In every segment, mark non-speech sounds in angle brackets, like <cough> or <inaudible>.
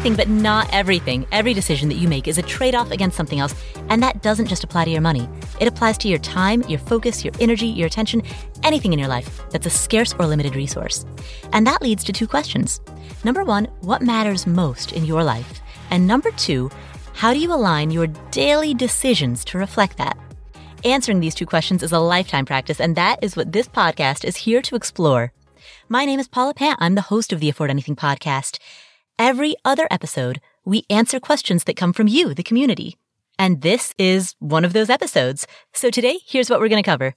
anything, but not everything. Every decision that you make is a trade off against something else. And that doesn't just apply to your money, it applies to your time, your focus, your energy, your attention, anything in your life that's a scarce or limited resource. And that leads to two questions. Number one, what matters most in your life? And number two, how do you align your daily decisions to reflect that? Answering these two questions is a lifetime practice, and that is what this podcast is here to explore. My name is Paula Pant. I'm the host of the Afford Anything podcast. Every other episode, we answer questions that come from you, the community. And this is one of those episodes. So today, here's what we're going to cover.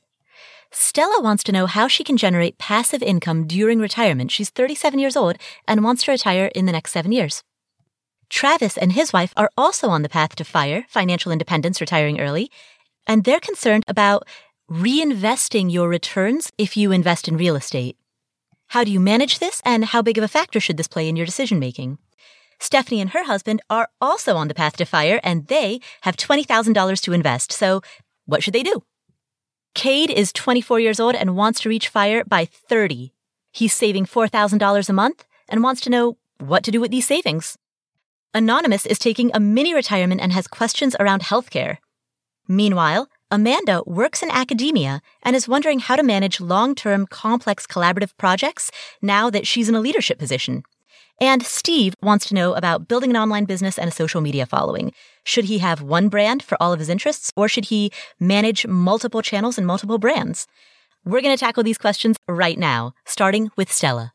Stella wants to know how she can generate passive income during retirement. She's 37 years old and wants to retire in the next seven years. Travis and his wife are also on the path to FIRE, financial independence, retiring early, and they're concerned about reinvesting your returns if you invest in real estate. How do you manage this, and how big of a factor should this play in your decision making? Stephanie and her husband are also on the path to FIRE, and they have $20,000 to invest. So, what should they do? Cade is 24 years old and wants to reach FIRE by 30. He's saving $4,000 a month and wants to know what to do with these savings. Anonymous is taking a mini retirement and has questions around healthcare. Meanwhile, Amanda works in academia and is wondering how to manage long term complex collaborative projects now that she's in a leadership position. And Steve wants to know about building an online business and a social media following. Should he have one brand for all of his interests, or should he manage multiple channels and multiple brands? We're going to tackle these questions right now, starting with Stella.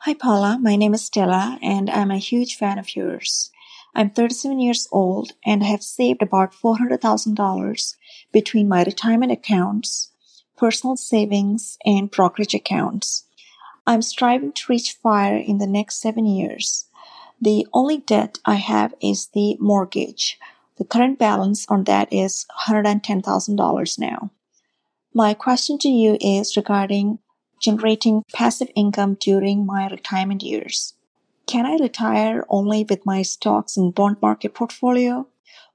Hi, Paula. My name is Stella, and I'm a huge fan of yours. I'm 37 years old and have saved about $400,000 between my retirement accounts, personal savings, and brokerage accounts. I'm striving to reach FIRE in the next seven years. The only debt I have is the mortgage. The current balance on that is $110,000 now. My question to you is regarding generating passive income during my retirement years. Can I retire only with my stocks and bond market portfolio?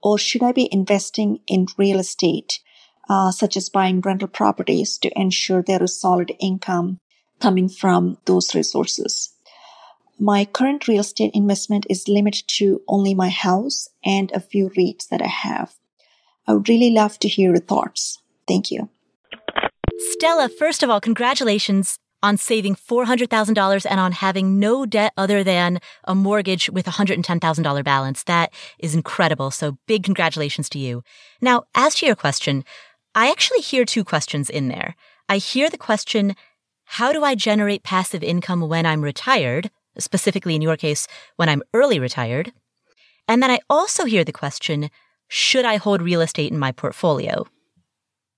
Or should I be investing in real estate, uh, such as buying rental properties to ensure there is solid income coming from those resources? My current real estate investment is limited to only my house and a few REITs that I have. I would really love to hear your thoughts. Thank you. Stella, first of all, congratulations on saving $400,000 and on having no debt other than a mortgage with a $110,000 balance. That is incredible. So big congratulations to you. Now, as to your question, I actually hear two questions in there. I hear the question, how do I generate passive income when I'm retired? Specifically in your case, when I'm early retired. And then I also hear the question, should I hold real estate in my portfolio?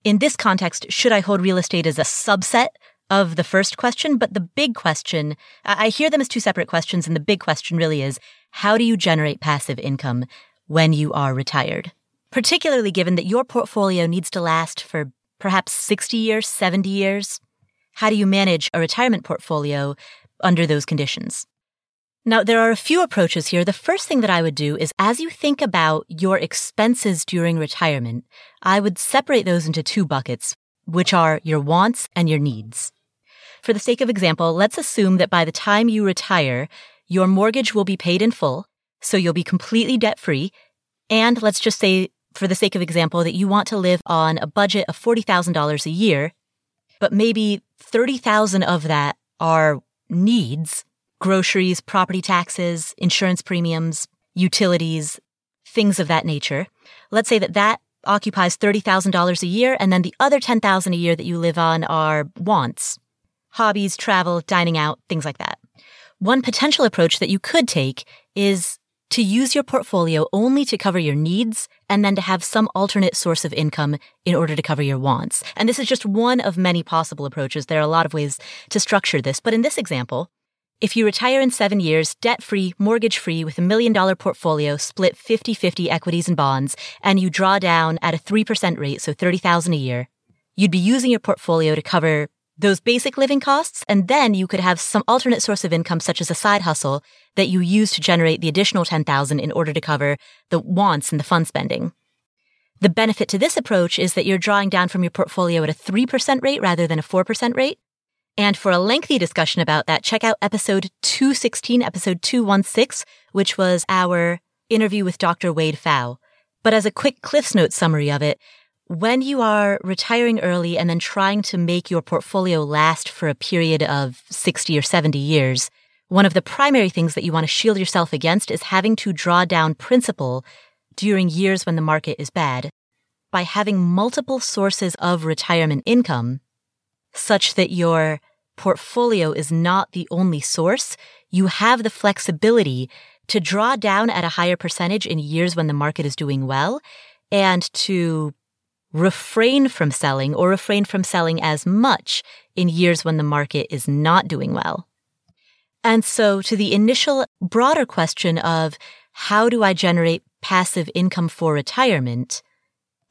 In this context, should I hold real estate as a subset of the first question? But the big question, I hear them as two separate questions. And the big question really is, how do you generate passive income when you are retired? Particularly given that your portfolio needs to last for perhaps 60 years, 70 years. How do you manage a retirement portfolio under those conditions? Now, there are a few approaches here. The first thing that I would do is as you think about your expenses during retirement, I would separate those into two buckets, which are your wants and your needs. For the sake of example, let's assume that by the time you retire, your mortgage will be paid in full, so you'll be completely debt free. And let's just say, for the sake of example, that you want to live on a budget of $40,000 a year, but maybe 30,000 of that are needs groceries, property taxes, insurance premiums, utilities, things of that nature. Let's say that that occupies $30,000 a year and then the other 10,000 a year that you live on are wants, hobbies, travel, dining out, things like that. One potential approach that you could take is to use your portfolio only to cover your needs and then to have some alternate source of income in order to cover your wants. And this is just one of many possible approaches. There are a lot of ways to structure this. But in this example, if you retire in seven years, debt free, mortgage free, with a million dollar portfolio split 50 50 equities and bonds, and you draw down at a 3% rate, so 30000 a year, you'd be using your portfolio to cover those basic living costs, and then you could have some alternate source of income, such as a side hustle, that you use to generate the additional 10000 in order to cover the wants and the fun spending. The benefit to this approach is that you're drawing down from your portfolio at a 3% rate rather than a 4% rate. And for a lengthy discussion about that, check out episode 216, episode 216, which was our interview with Dr. Wade Pfau. But as a quick Cliffs Note summary of it, when you are retiring early and then trying to make your portfolio last for a period of 60 or 70 years, one of the primary things that you want to shield yourself against is having to draw down principal during years when the market is bad by having multiple sources of retirement income such that your portfolio is not the only source. You have the flexibility to draw down at a higher percentage in years when the market is doing well and to refrain from selling or refrain from selling as much in years when the market is not doing well. And so to the initial broader question of how do I generate passive income for retirement?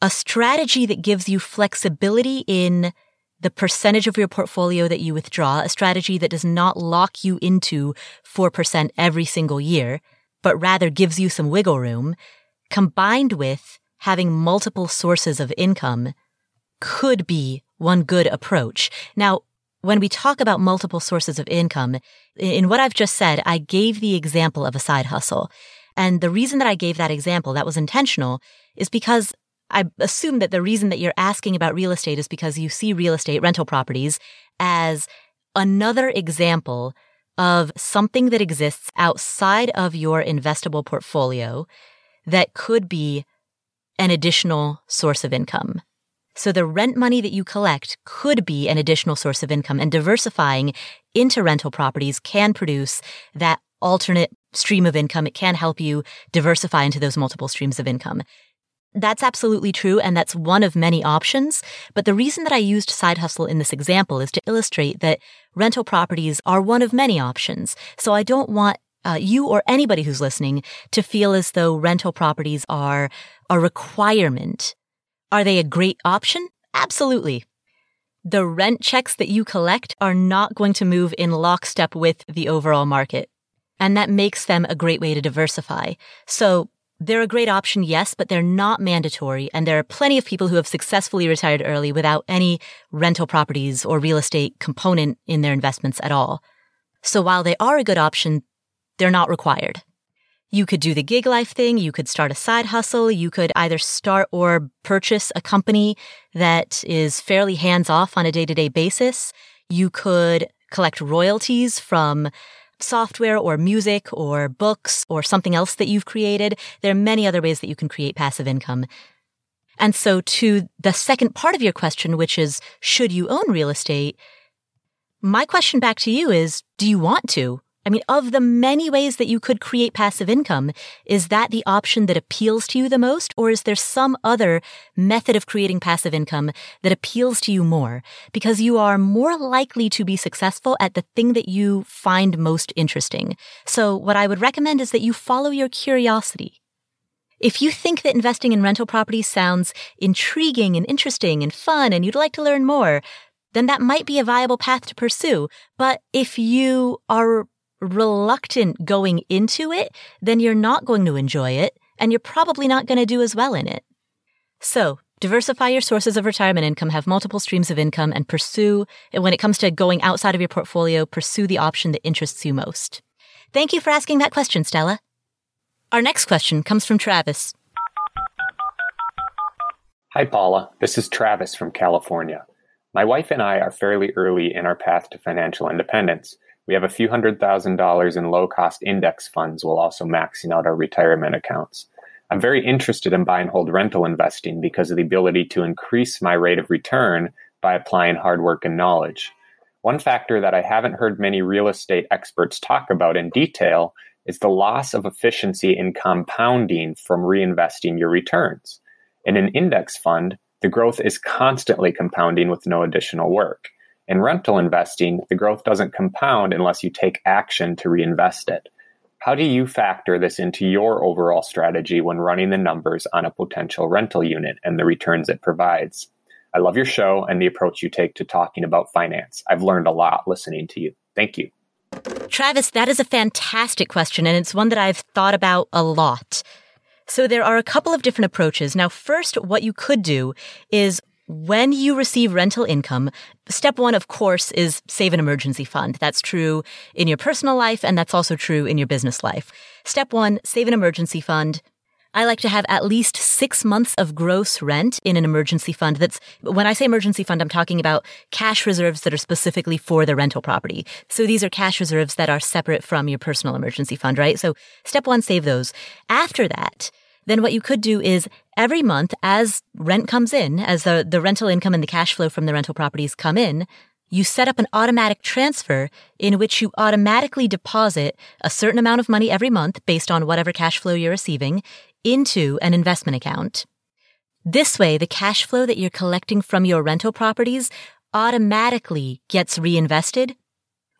A strategy that gives you flexibility in the percentage of your portfolio that you withdraw, a strategy that does not lock you into 4% every single year, but rather gives you some wiggle room, combined with having multiple sources of income could be one good approach. Now, when we talk about multiple sources of income, in what I've just said, I gave the example of a side hustle. And the reason that I gave that example, that was intentional, is because I assume that the reason that you're asking about real estate is because you see real estate rental properties as another example of something that exists outside of your investable portfolio that could be an additional source of income. So the rent money that you collect could be an additional source of income and diversifying into rental properties can produce that alternate stream of income. It can help you diversify into those multiple streams of income. That's absolutely true, and that's one of many options. But the reason that I used side hustle in this example is to illustrate that rental properties are one of many options. So I don't want uh, you or anybody who's listening to feel as though rental properties are a requirement. Are they a great option? Absolutely. The rent checks that you collect are not going to move in lockstep with the overall market. And that makes them a great way to diversify. So they're a great option, yes, but they're not mandatory. And there are plenty of people who have successfully retired early without any rental properties or real estate component in their investments at all. So while they are a good option, they're not required. You could do the gig life thing. You could start a side hustle. You could either start or purchase a company that is fairly hands off on a day to day basis. You could collect royalties from software or music or books or something else that you've created. There are many other ways that you can create passive income. And so to the second part of your question, which is, should you own real estate? My question back to you is, do you want to? I mean, of the many ways that you could create passive income, is that the option that appeals to you the most? Or is there some other method of creating passive income that appeals to you more? Because you are more likely to be successful at the thing that you find most interesting. So what I would recommend is that you follow your curiosity. If you think that investing in rental properties sounds intriguing and interesting and fun and you'd like to learn more, then that might be a viable path to pursue. But if you are reluctant going into it, then you're not going to enjoy it and you're probably not going to do as well in it. So diversify your sources of retirement income, have multiple streams of income and pursue, when it comes to going outside of your portfolio, pursue the option that interests you most. Thank you for asking that question, Stella. Our next question comes from Travis. Hi, Paula. This is Travis from California. My wife and I are fairly early in our path to financial independence we have a few hundred thousand dollars in low cost index funds while also maxing out our retirement accounts. I'm very interested in buy and hold rental investing because of the ability to increase my rate of return by applying hard work and knowledge. One factor that I haven't heard many real estate experts talk about in detail is the loss of efficiency in compounding from reinvesting your returns. In an index fund, the growth is constantly compounding with no additional work. In rental investing, the growth doesn't compound unless you take action to reinvest it. How do you factor this into your overall strategy when running the numbers on a potential rental unit and the returns it provides? I love your show and the approach you take to talking about finance. I've learned a lot listening to you. Thank you. Travis, that is a fantastic question, and it's one that I've thought about a lot. So there are a couple of different approaches. Now, first, what you could do is when you receive rental income, step one, of course, is save an emergency fund. That's true in your personal life and that's also true in your business life. Step one, save an emergency fund. I like to have at least six months of gross rent in an emergency fund. That's when I say emergency fund, I'm talking about cash reserves that are specifically for the rental property. So these are cash reserves that are separate from your personal emergency fund, right? So step one, save those. After that, then what you could do is every month as rent comes in, as the, the rental income and the cash flow from the rental properties come in, you set up an automatic transfer in which you automatically deposit a certain amount of money every month based on whatever cash flow you're receiving into an investment account. This way, the cash flow that you're collecting from your rental properties automatically gets reinvested,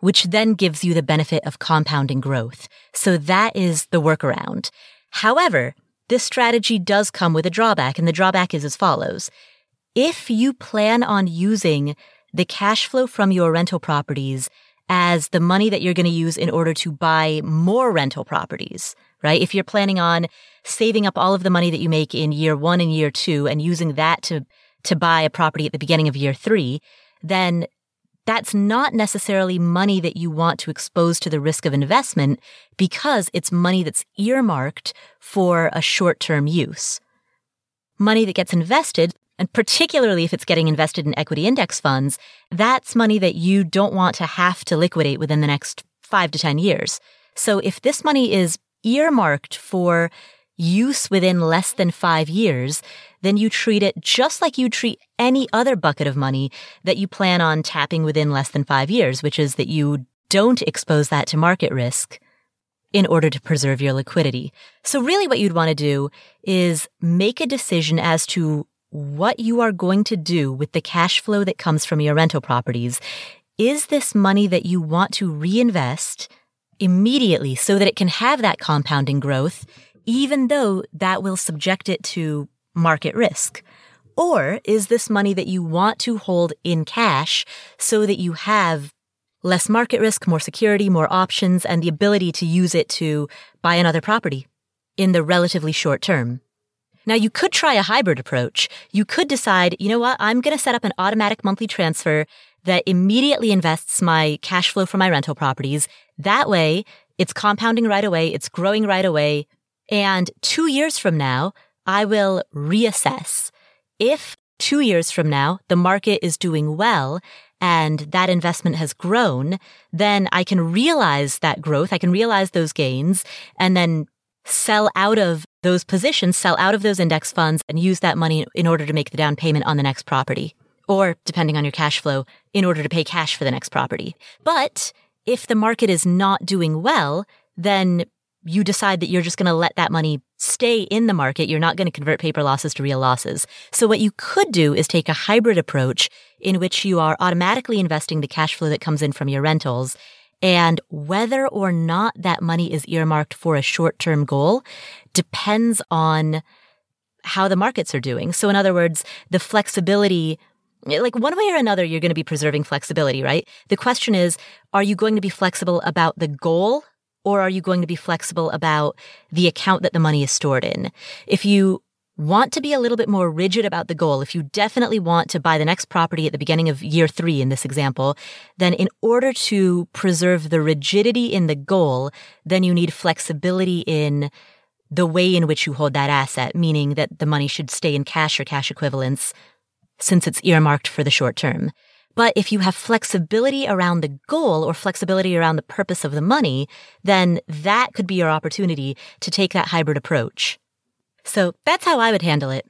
which then gives you the benefit of compounding growth. So that is the workaround. However, this strategy does come with a drawback, and the drawback is as follows. If you plan on using the cash flow from your rental properties as the money that you're going to use in order to buy more rental properties, right? If you're planning on saving up all of the money that you make in year one and year two and using that to, to buy a property at the beginning of year three, then that's not necessarily money that you want to expose to the risk of investment because it's money that's earmarked for a short-term use. Money that gets invested, and particularly if it's getting invested in equity index funds, that's money that you don't want to have to liquidate within the next five to 10 years. So if this money is earmarked for use within less than five years, then you treat it just like you treat any other bucket of money that you plan on tapping within less than five years, which is that you don't expose that to market risk in order to preserve your liquidity. So really what you'd want to do is make a decision as to what you are going to do with the cash flow that comes from your rental properties. Is this money that you want to reinvest immediately so that it can have that compounding growth, even though that will subject it to market risk? Or is this money that you want to hold in cash so that you have less market risk, more security, more options, and the ability to use it to buy another property in the relatively short term? Now you could try a hybrid approach. You could decide, you know what, I'm going to set up an automatic monthly transfer that immediately invests my cash flow from my rental properties. That way, it's compounding right away. It's growing right away. And two years from now, I will reassess. If two years from now, the market is doing well and that investment has grown, then I can realize that growth. I can realize those gains and then sell out of those positions, sell out of those index funds and use that money in order to make the down payment on the next property or depending on your cash flow, in order to pay cash for the next property. But if the market is not doing well, then you decide that you're just going to let that money stay in the market. You're not going to convert paper losses to real losses. So what you could do is take a hybrid approach in which you are automatically investing the cash flow that comes in from your rentals. And whether or not that money is earmarked for a short-term goal depends on how the markets are doing. So in other words, the flexibility like one way or another, you're going to be preserving flexibility, right? The question is, are you going to be flexible about the goal or are you going to be flexible about the account that the money is stored in? If you want to be a little bit more rigid about the goal, if you definitely want to buy the next property at the beginning of year three in this example, then in order to preserve the rigidity in the goal, then you need flexibility in the way in which you hold that asset, meaning that the money should stay in cash or cash equivalents since it's earmarked for the short term. But if you have flexibility around the goal or flexibility around the purpose of the money, then that could be your opportunity to take that hybrid approach. So that's how I would handle it.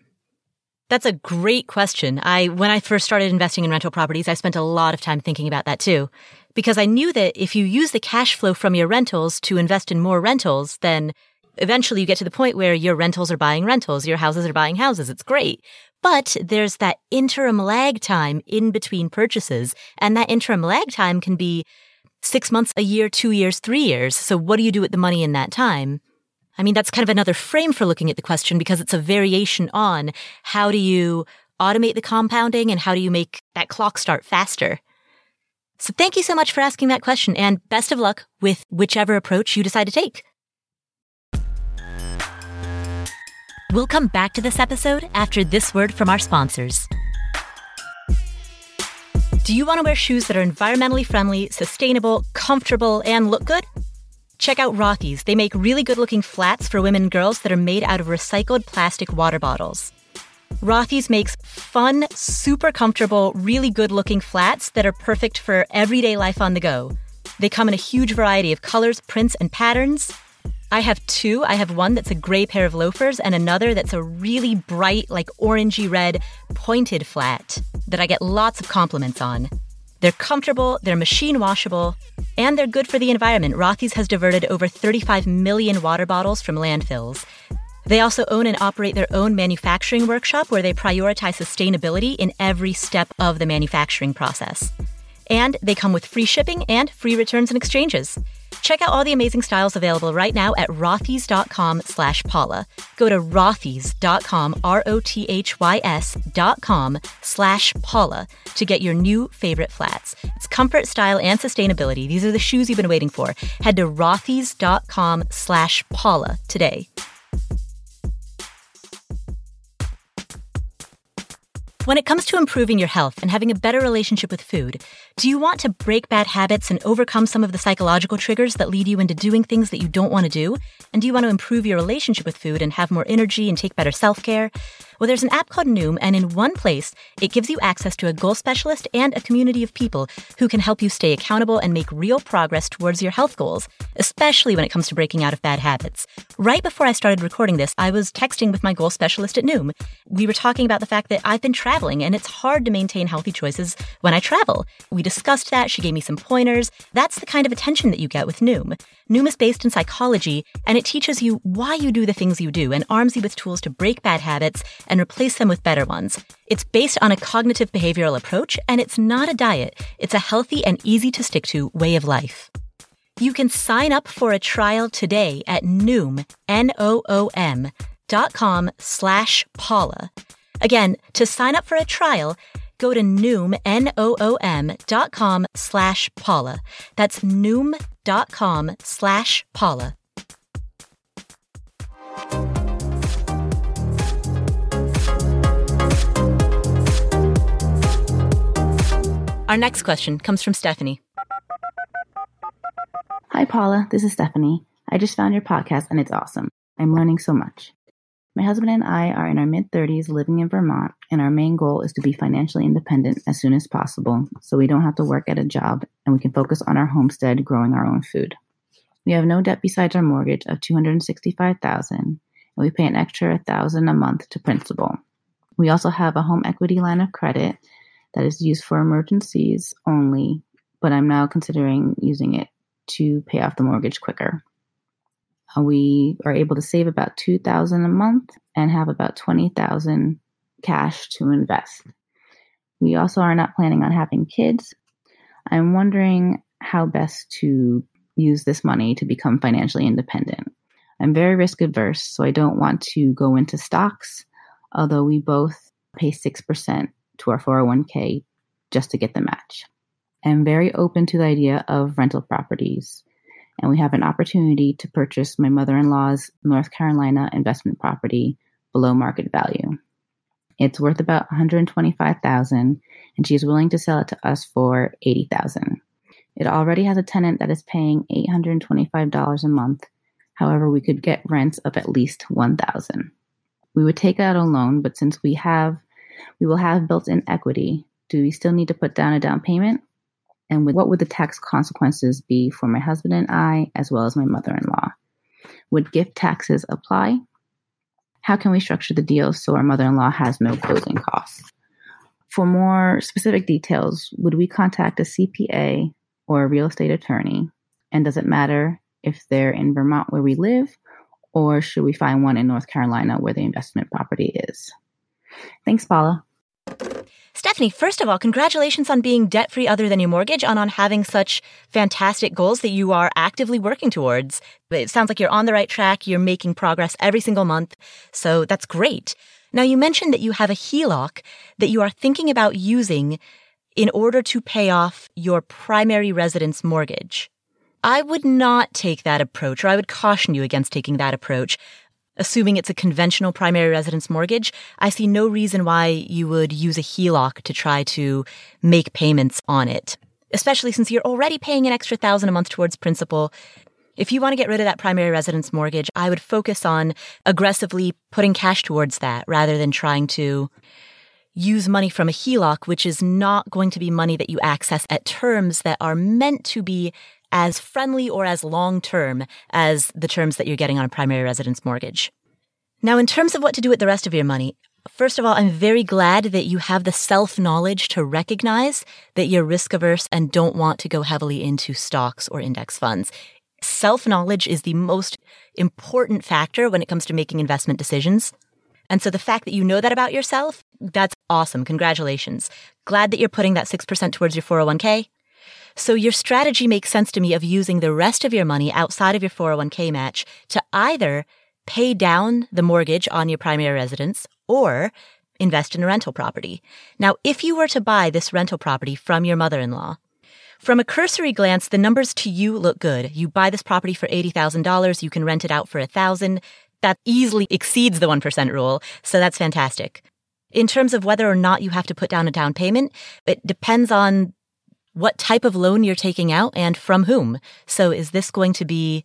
That's a great question. I, when I first started investing in rental properties, I spent a lot of time thinking about that too. Because I knew that if you use the cash flow from your rentals to invest in more rentals, then eventually you get to the point where your rentals are buying rentals, your houses are buying houses. It's great. But there's that interim lag time in between purchases. And that interim lag time can be six months, a year, two years, three years. So what do you do with the money in that time? I mean, that's kind of another frame for looking at the question because it's a variation on how do you automate the compounding and how do you make that clock start faster? So thank you so much for asking that question and best of luck with whichever approach you decide to take. We'll come back to this episode after this word from our sponsors. Do you want to wear shoes that are environmentally friendly, sustainable, comfortable, and look good? Check out Rothy's. They make really good looking flats for women and girls that are made out of recycled plastic water bottles. Rothy's makes fun, super comfortable, really good looking flats that are perfect for everyday life on the go. They come in a huge variety of colors, prints, and patterns. I have two. I have one that's a gray pair of loafers and another that's a really bright, like orangey red, pointed flat that I get lots of compliments on. They're comfortable, they're machine washable, and they're good for the environment. Rothy's has diverted over 35 million water bottles from landfills. They also own and operate their own manufacturing workshop where they prioritize sustainability in every step of the manufacturing process. And they come with free shipping and free returns and exchanges. Check out all the amazing styles available right now at rothys.com slash Paula. Go to rothys.com, R-O-T-H-Y-S dot com slash Paula to get your new favorite flats. It's comfort, style, and sustainability. These are the shoes you've been waiting for. Head to rothys.com slash Paula today. When it comes to improving your health and having a better relationship with food, do you want to break bad habits and overcome some of the psychological triggers that lead you into doing things that you don't want to do? And do you want to improve your relationship with food and have more energy and take better self care? Well, there's an app called Noom, and in one place, it gives you access to a goal specialist and a community of people who can help you stay accountable and make real progress towards your health goals, especially when it comes to breaking out of bad habits. Right before I started recording this, I was texting with my goal specialist at Noom. We were talking about the fact that I've been traveling and it's hard to maintain healthy choices when I travel. We discussed that. She gave me some pointers. That's the kind of attention that you get with Noom. Noom is based in psychology, and it teaches you why you do the things you do and arms you with tools to break bad habits and replace them with better ones. It's based on a cognitive behavioral approach, and it's not a diet. It's a healthy and easy to stick to way of life. You can sign up for a trial today at Noom, N-O-O-M, dot com slash Paula. Again, to sign up for a trial, go to Noom, N-O-O-M dot com slash Paula. That's Noom dot com slash Paula. Our next question comes from Stephanie. Hi, Paula. This is Stephanie. I just found your podcast and it's awesome. I'm learning so much. My husband and I are in our mid 30s living in Vermont, and our main goal is to be financially independent as soon as possible so we don't have to work at a job and we can focus on our homestead growing our own food. We have no debt besides our mortgage of 265,000 and we pay an extra 1000 a month to principal. We also have a home equity line of credit that is used for emergencies only, but I'm now considering using it to pay off the mortgage quicker. We are able to save about 2000 a month and have about 20000 cash to invest. We also are not planning on having kids. I'm wondering how best to use this money to become financially independent. I'm very risk averse, so I don't want to go into stocks, although we both pay 6% to our 401k just to get the match. I'm very open to the idea of rental properties and we have an opportunity to purchase my mother in law's North Carolina investment property below market value. It's worth about 125,000 and she is willing to sell it to us for 80,000. It already has a tenant that is paying $825 a month. However, we could get rents of at least 1,000. We would take out a loan, but since we have we will have built-in equity, do we still need to put down a down payment? And what would the tax consequences be for my husband and I, as well as my mother in law? Would gift taxes apply? How can we structure the deal so our mother in law has no closing costs? For more specific details, would we contact a CPA or a real estate attorney? And does it matter if they're in Vermont where we live, or should we find one in North Carolina where the investment property is? Thanks, Paula. Stephanie, first of all, congratulations on being debt free other than your mortgage and on having such fantastic goals that you are actively working towards. It sounds like you're on the right track. You're making progress every single month. So that's great. Now, you mentioned that you have a HELOC that you are thinking about using in order to pay off your primary residence mortgage. I would not take that approach, or I would caution you against taking that approach. Assuming it's a conventional primary residence mortgage, I see no reason why you would use a HELOC to try to make payments on it, especially since you're already paying an extra thousand a month towards principal. If you want to get rid of that primary residence mortgage, I would focus on aggressively putting cash towards that rather than trying to use money from a HELOC, which is not going to be money that you access at terms that are meant to be as friendly or as long term as the terms that you're getting on a primary residence mortgage. Now, in terms of what to do with the rest of your money, first of all, I'm very glad that you have the self knowledge to recognize that you're risk averse and don't want to go heavily into stocks or index funds. Self knowledge is the most important factor when it comes to making investment decisions. And so the fact that you know that about yourself, that's awesome. Congratulations. Glad that you're putting that 6% towards your 401k. So your strategy makes sense to me of using the rest of your money outside of your 401k match to either pay down the mortgage on your primary residence or invest in a rental property. Now, if you were to buy this rental property from your mother-in-law, from a cursory glance, the numbers to you look good. You buy this property for $80,000, you can rent it out for 1000 That easily exceeds the 1% rule, so that's fantastic. In terms of whether or not you have to put down a down payment, it depends on what type of loan you're taking out and from whom. So is this going to be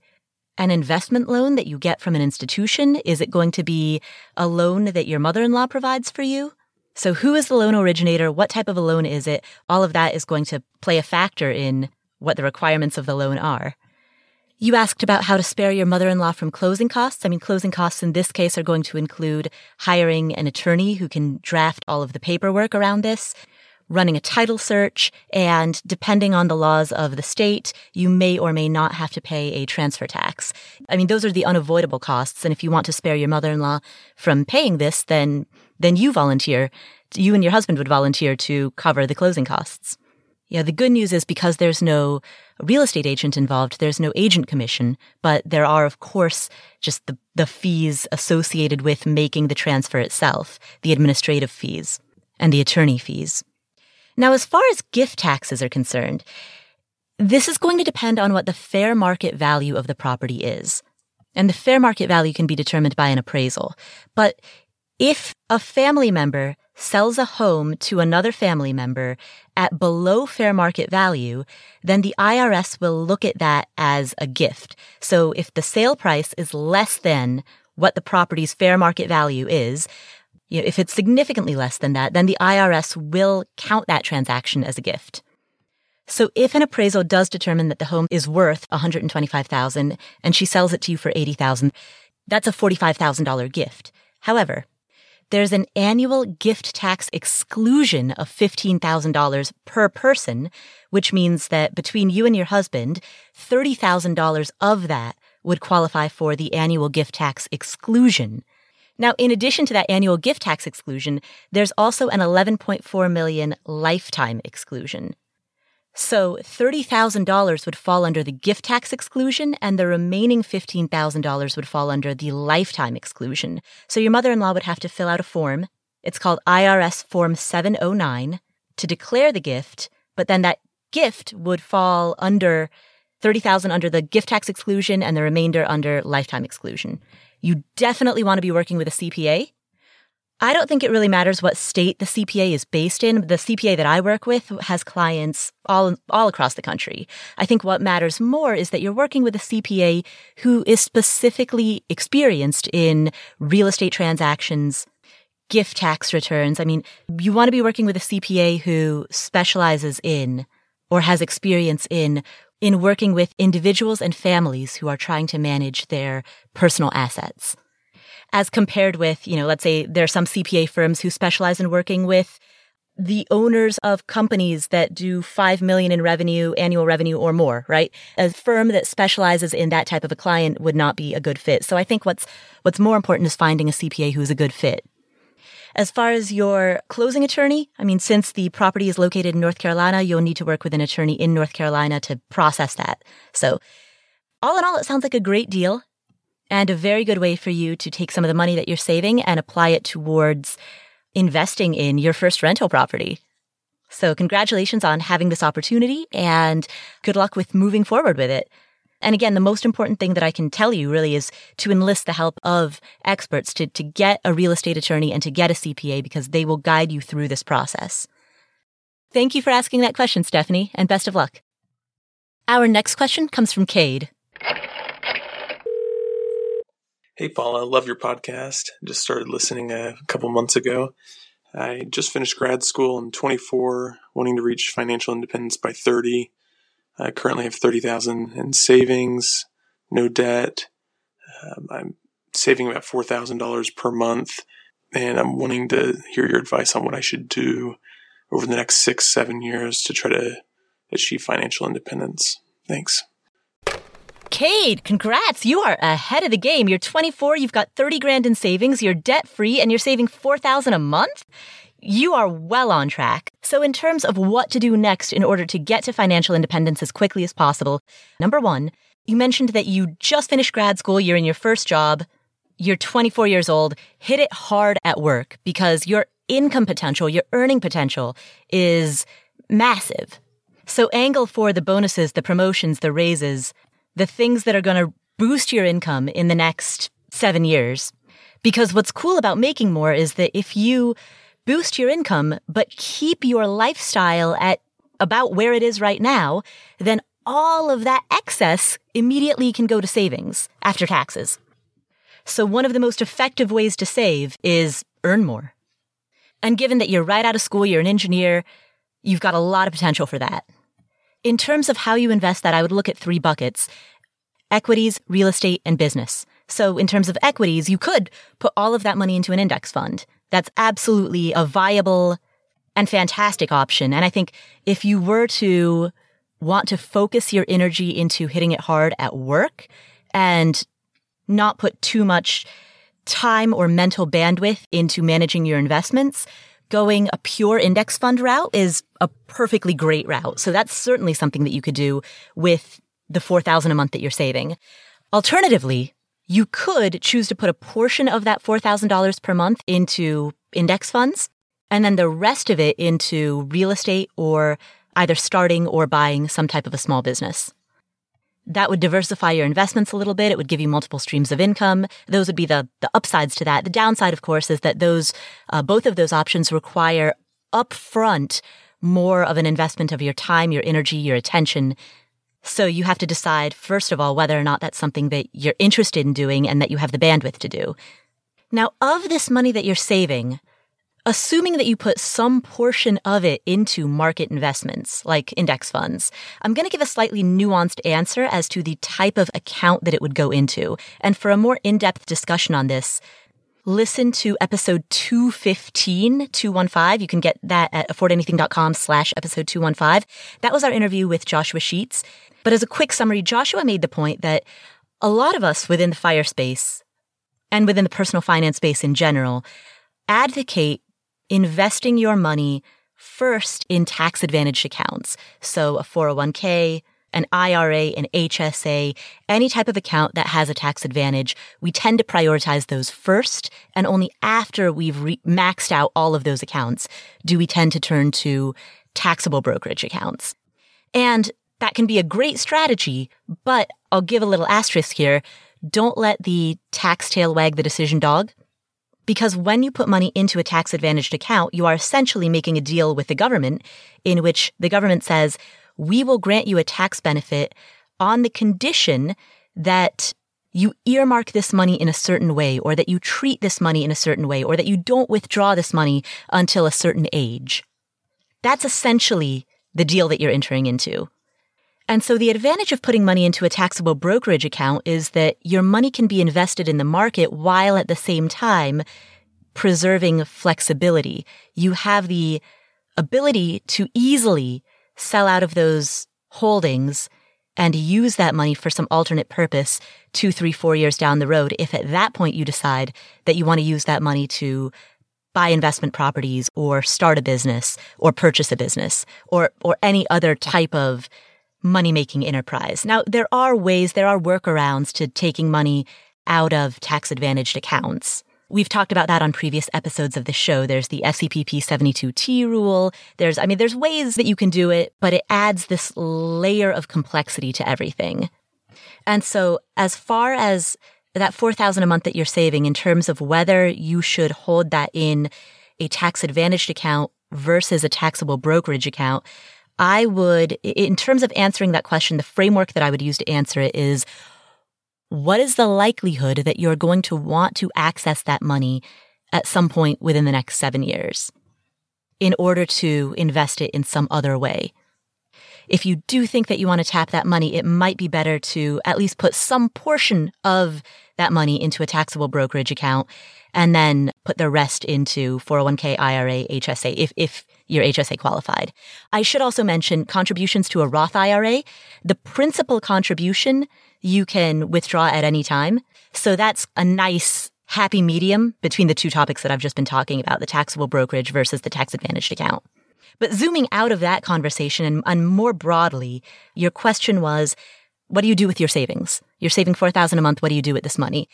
an investment loan that you get from an institution? Is it going to be a loan that your mother-in-law provides for you? So who is the loan originator? What type of a loan is it? All of that is going to play a factor in what the requirements of the loan are. You asked about how to spare your mother-in-law from closing costs. I mean, closing costs in this case are going to include hiring an attorney who can draft all of the paperwork around this, running a title search, and depending on the laws of the state, you may or may not have to pay a transfer tax. I mean, those are the unavoidable costs. And if you want to spare your mother-in-law from paying this, then, then you volunteer. You and your husband would volunteer to cover the closing costs. Yeah, the good news is because there's no real estate agent involved, there's no agent commission, but there are, of course, just the, the fees associated with making the transfer itself, the administrative fees and the attorney fees. Now, as far as gift taxes are concerned, this is going to depend on what the fair market value of the property is. And the fair market value can be determined by an appraisal. But if a family member sells a home to another family member at below fair market value, then the IRS will look at that as a gift. So if the sale price is less than what the property's fair market value is, you know, if it's significantly less than that, then the IRS will count that transaction as a gift. So if an appraisal does determine that the home is worth 125,000 and she sells it to you for 80,000, that's a $45,000 gift. However, there's an annual gift tax exclusion of $15,000 per person, which means that between you and your husband, $30,000 of that would qualify for the annual gift tax exclusion. Now, in addition to that annual gift tax exclusion, there's also an 11.4 million lifetime exclusion. So $30,000 would fall under the gift tax exclusion and the remaining $15,000 would fall under the lifetime exclusion. So your mother-in-law would have to fill out a form. It's called IRS Form 709 to declare the gift, but then that gift would fall under 30,000 under the gift tax exclusion and the remainder under lifetime exclusion. You definitely want to be working with a CPA. I don't think it really matters what state the CPA is based in. The CPA that I work with has clients all, all across the country. I think what matters more is that you're working with a CPA who is specifically experienced in real estate transactions, gift tax returns. I mean, you want to be working with a CPA who specializes in or has experience in in working with individuals and families who are trying to manage their personal assets. As compared with, you know, let's say there are some CPA firms who specialize in working with the owners of companies that do 5 million in revenue, annual revenue or more, right? A firm that specializes in that type of a client would not be a good fit. So I think what's, what's more important is finding a CPA who's a good fit. As far as your closing attorney, I mean, since the property is located in North Carolina, you'll need to work with an attorney in North Carolina to process that. So all in all, it sounds like a great deal and a very good way for you to take some of the money that you're saving and apply it towards investing in your first rental property. So congratulations on having this opportunity and good luck with moving forward with it. And again, the most important thing that I can tell you really is to enlist the help of experts to, to get a real estate attorney and to get a CPA because they will guide you through this process. Thank you for asking that question, Stephanie, and best of luck. Our next question comes from Cade. Hey, Paula, love your podcast. Just started listening a couple months ago. I just finished grad school. I'm 24, wanting to reach financial independence by 30. I currently have 30,000 in savings, no debt. Um, I'm saving about $4,000 per month, and I'm wanting to hear your advice on what I should do over the next six, seven years to try to achieve financial independence. Thanks. Cade, congrats. You are ahead of the game. You're 24, you've got 30 grand in savings, you're debt free, and you're saving 4,000 a month? You are well on track. So, in terms of what to do next in order to get to financial independence as quickly as possible, number one, you mentioned that you just finished grad school, you're in your first job, you're 24 years old, hit it hard at work because your income potential, your earning potential is massive. So angle for the bonuses, the promotions, the raises, the things that are going to boost your income in the next seven years. Because what's cool about making more is that if you boost your income, but keep your lifestyle at about where it is right now, then all of that excess immediately can go to savings after taxes. So one of the most effective ways to save is earn more. And given that you're right out of school, you're an engineer, you've got a lot of potential for that. In terms of how you invest that, I would look at three buckets equities, real estate, and business. So in terms of equities, you could put all of that money into an index fund. That's absolutely a viable and fantastic option. And I think if you were to want to focus your energy into hitting it hard at work and not put too much time or mental bandwidth into managing your investments, going a pure index fund route is a perfectly great route. So that's certainly something that you could do with the 4000 a month that you're saving. Alternatively, you could choose to put a portion of that $4,000 per month into index funds and then the rest of it into real estate or either starting or buying some type of a small business. That would diversify your investments a little bit. It would give you multiple streams of income. Those would be the, the upsides to that. The downside, of course, is that those, uh, both of those options require upfront more of an investment of your time, your energy, your attention. So you have to decide, first of all, whether or not that's something that you're interested in doing and that you have the bandwidth to do. Now, of this money that you're saving, assuming that you put some portion of it into market investments like index funds, I'm going to give a slightly nuanced answer as to the type of account that it would go into. And for a more in-depth discussion on this, listen to episode 215, 215. You can get that at affordanything.com slash episode 215. That was our interview with Joshua Sheets. But as a quick summary, Joshua made the point that a lot of us within the fire space and within the personal finance space in general advocate investing your money first in tax advantaged accounts. So a 401k, an IRA, an HSA, any type of account that has a tax advantage, we tend to prioritize those first. And only after we've re- maxed out all of those accounts do we tend to turn to taxable brokerage accounts. And that can be a great strategy, but I'll give a little asterisk here. Don't let the tax tail wag the decision dog. Because when you put money into a tax advantaged account, you are essentially making a deal with the government in which the government says, we will grant you a tax benefit on the condition that you earmark this money in a certain way or that you treat this money in a certain way or that you don't withdraw this money until a certain age. That's essentially the deal that you're entering into. And so the advantage of putting money into a taxable brokerage account is that your money can be invested in the market while at the same time preserving flexibility. You have the ability to easily sell out of those holdings and use that money for some alternate purpose two, three, four years down the road. If at that point you decide that you want to use that money to buy investment properties or start a business or purchase a business or, or any other type of money making enterprise. Now, there are ways, there are workarounds to taking money out of tax advantaged accounts. We've talked about that on previous episodes of the show. There's the SEPP 72T rule. There's, I mean, there's ways that you can do it, but it adds this layer of complexity to everything. And so as far as that 4000 a month that you're saving in terms of whether you should hold that in a tax advantaged account versus a taxable brokerage account, I would, in terms of answering that question, the framework that I would use to answer it is what is the likelihood that you're going to want to access that money at some point within the next seven years in order to invest it in some other way? If you do think that you want to tap that money, it might be better to at least put some portion of that money into a taxable brokerage account and then put the rest into 401k, IRA, HSA if, if you're HSA qualified. I should also mention contributions to a Roth IRA. The principal contribution you can withdraw at any time. So that's a nice happy medium between the two topics that I've just been talking about, the taxable brokerage versus the tax advantaged account. But zooming out of that conversation and, and more broadly, your question was, what do you do with your savings? You're saving 4000 a month. What do you do with this money?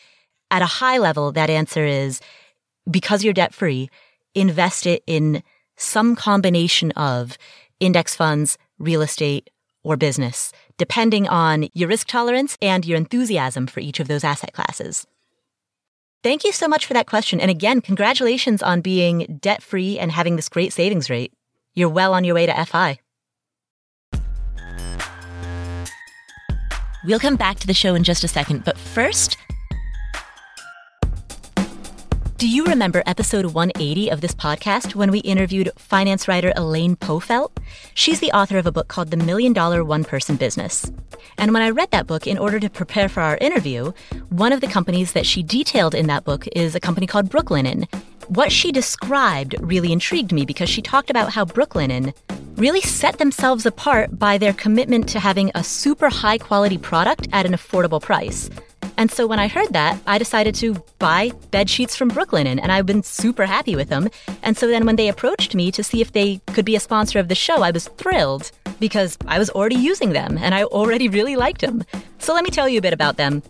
At a high level, that answer is because you're debt free, invest it in some combination of index funds, real estate, or business, depending on your risk tolerance and your enthusiasm for each of those asset classes. Thank you so much for that question. And again, congratulations on being debt free and having this great savings rate. You're well on your way to FI. We'll come back to the show in just a second, but first, do you remember episode 180 of this podcast when we interviewed finance writer Elaine Pofeldt? She's the author of a book called The Million Dollar One Person Business. And when I read that book in order to prepare for our interview, one of the companies that she detailed in that book is a company called Brooklinen. What she described really intrigued me because she talked about how Brooklinen really set themselves apart by their commitment to having a super high quality product at an affordable price. And so when I heard that, I decided to buy bed sheets from Brooklinen, and I've been super happy with them. And so then when they approached me to see if they could be a sponsor of the show, I was thrilled because I was already using them and I already really liked them. So let me tell you a bit about them.